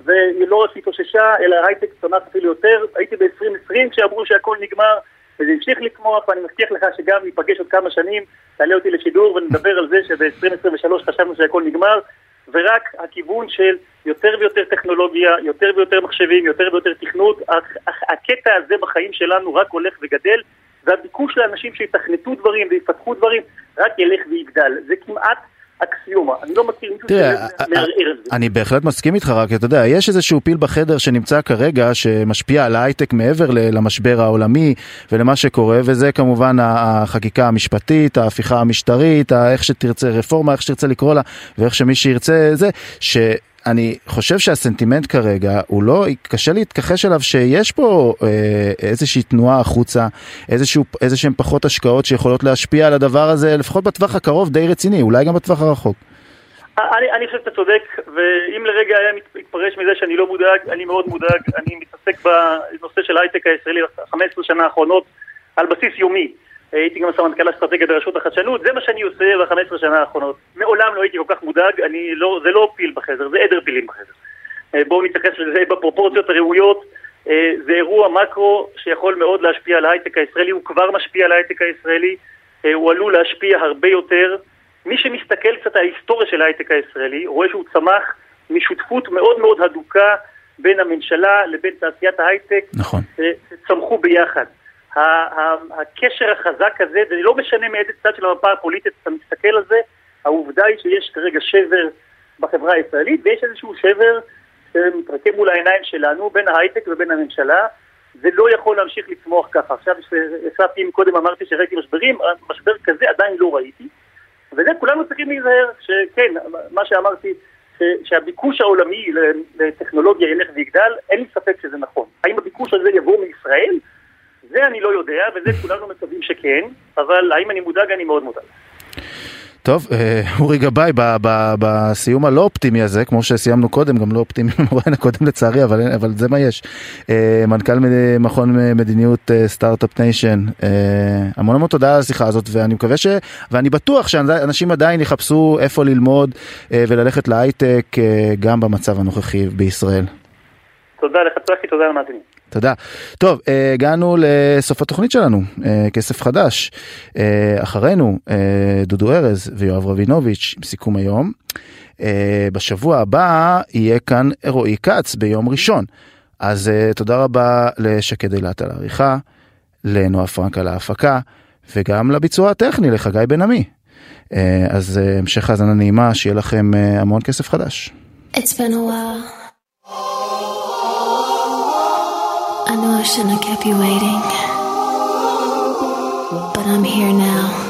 [SPEAKER 8] והיא לא רק התאוששה, אלא ההייטק צמח אפילו יותר. הייתי ב-2020 כשאמרו שהכל נגמר, וזה המשיך לצמוח, ואני מבטיח לך שגם ניפגש עוד כמה שנים, תעלה אותי לשידור ונדבר על זה שב-2023 חשבנו שהכל נגמר, ורק הכיוון של יותר ויותר טכנולוגיה, יותר ויותר מחשבים, יותר ויותר תכנות, הק- הקטע הזה בחיים שלנו רק הולך וגדל, והביקוש לאנשים שיתכנתו דברים ויפתחו דברים רק ילך ויגדל. זה כמעט אקסיומה. אני לא מכיר מישהו שמערער את זה.
[SPEAKER 2] אני בהחלט מסכים איתך, רק אתה יודע, יש איזשהו פיל בחדר שנמצא כרגע שמשפיע על ההייטק מעבר למשבר העולמי ולמה שקורה, וזה כמובן החקיקה המשפטית, ההפיכה המשטרית, איך שתרצה רפורמה, איך שתרצה לקרוא לה, ואיך שמי שירצה זה, ש... אני חושב שהסנטימנט כרגע הוא לא, קשה להתכחש אליו שיש פה אה, איזושהי תנועה החוצה, איזשהו, איזשהם פחות השקעות שיכולות להשפיע על הדבר הזה, לפחות בטווח הקרוב די רציני, אולי גם בטווח הרחוק.
[SPEAKER 8] אני, אני חושב שאתה צודק, ואם לרגע היה מת- מתפרש מזה שאני לא מודאג, אני מאוד מודאג. אני מתעסק בנושא של ההייטק הישראלי ב-15 שנה האחרונות על בסיס יומי. הייתי גם סמנכ"ל אסטרטגיה ברשות החדשנות, זה מה שאני עושה ב-15 שנה האחרונות. מעולם לא הייתי כל כך מודאג, אני לא, זה לא פיל בחדר, זה עדר פילים בחדר. אה, בואו נתייחס לזה בפרופורציות הראויות. אה, זה אירוע מקרו שיכול מאוד להשפיע על ההייטק הישראלי, הוא כבר משפיע על ההייטק הישראלי, אה, הוא עלול להשפיע הרבה יותר. מי שמסתכל קצת על ההיסטוריה של ההייטק הישראלי, רואה שהוא צמח משותפות מאוד מאוד הדוקה בין הממשלה לבין תעשיית ההייטק,
[SPEAKER 2] נכון.
[SPEAKER 8] אה, צמחו ביחד. הקשר החזק הזה, ולא משנה מאיזה צד של המפה הפוליטית אתה מסתכל על זה, העובדה היא שיש כרגע שבר בחברה הישראלית, ויש איזשהו שבר שמתרקם מול העיניים שלנו, בין ההייטק ובין הממשלה. זה לא יכול להמשיך לצמוח ככה. עכשיו, ישבתי, אם קודם אמרתי שראיתי משברים, משבר כזה עדיין לא ראיתי. וזה כולנו צריכים להיזהר, שכן, מה שאמרתי, שהביקוש העולמי לטכנולוגיה ילך ויגדל, אין לי ספק שזה נכון. האם הביקוש הזה יבוא מישראל? זה אני לא יודע, וזה כולנו מקווים שכן, אבל האם אני מודאג? אני מאוד מודאג.
[SPEAKER 2] טוב, אה, אורי גבאי, בסיום הלא אופטימי הזה, כמו שסיימנו קודם, גם לא אופטימי במורן הקודם לצערי, אבל, אבל זה מה יש. אה, מנכ"ל מכון מדיניות אה, Start-Up Nation, המון המון תודה על השיחה הזאת, ואני מקווה ש... ואני בטוח שאנשים עדיין יחפשו איפה ללמוד וללכת להייטק, גם במצב הנוכחי בישראל.
[SPEAKER 8] תודה לך, צחי, תודה למאזינים.
[SPEAKER 2] תודה. טוב, אה, הגענו לסוף התוכנית שלנו, אה, כסף חדש. אה, אחרינו, דודו ארז ויואב רבינוביץ' עם סיכום היום. בשבוע הבא יהיה כאן רועי כץ ביום ראשון. אז תודה רבה לשקד אילת על העריכה, לנועה פרנק על ההפקה, וגם לביצוע הטכני, לחגי בן עמי. אז המשך האזנה נעימה, שיהיה לכם המון כסף חדש.
[SPEAKER 9] It's been a while. I know I shouldn't have kept you waiting. But I'm here now.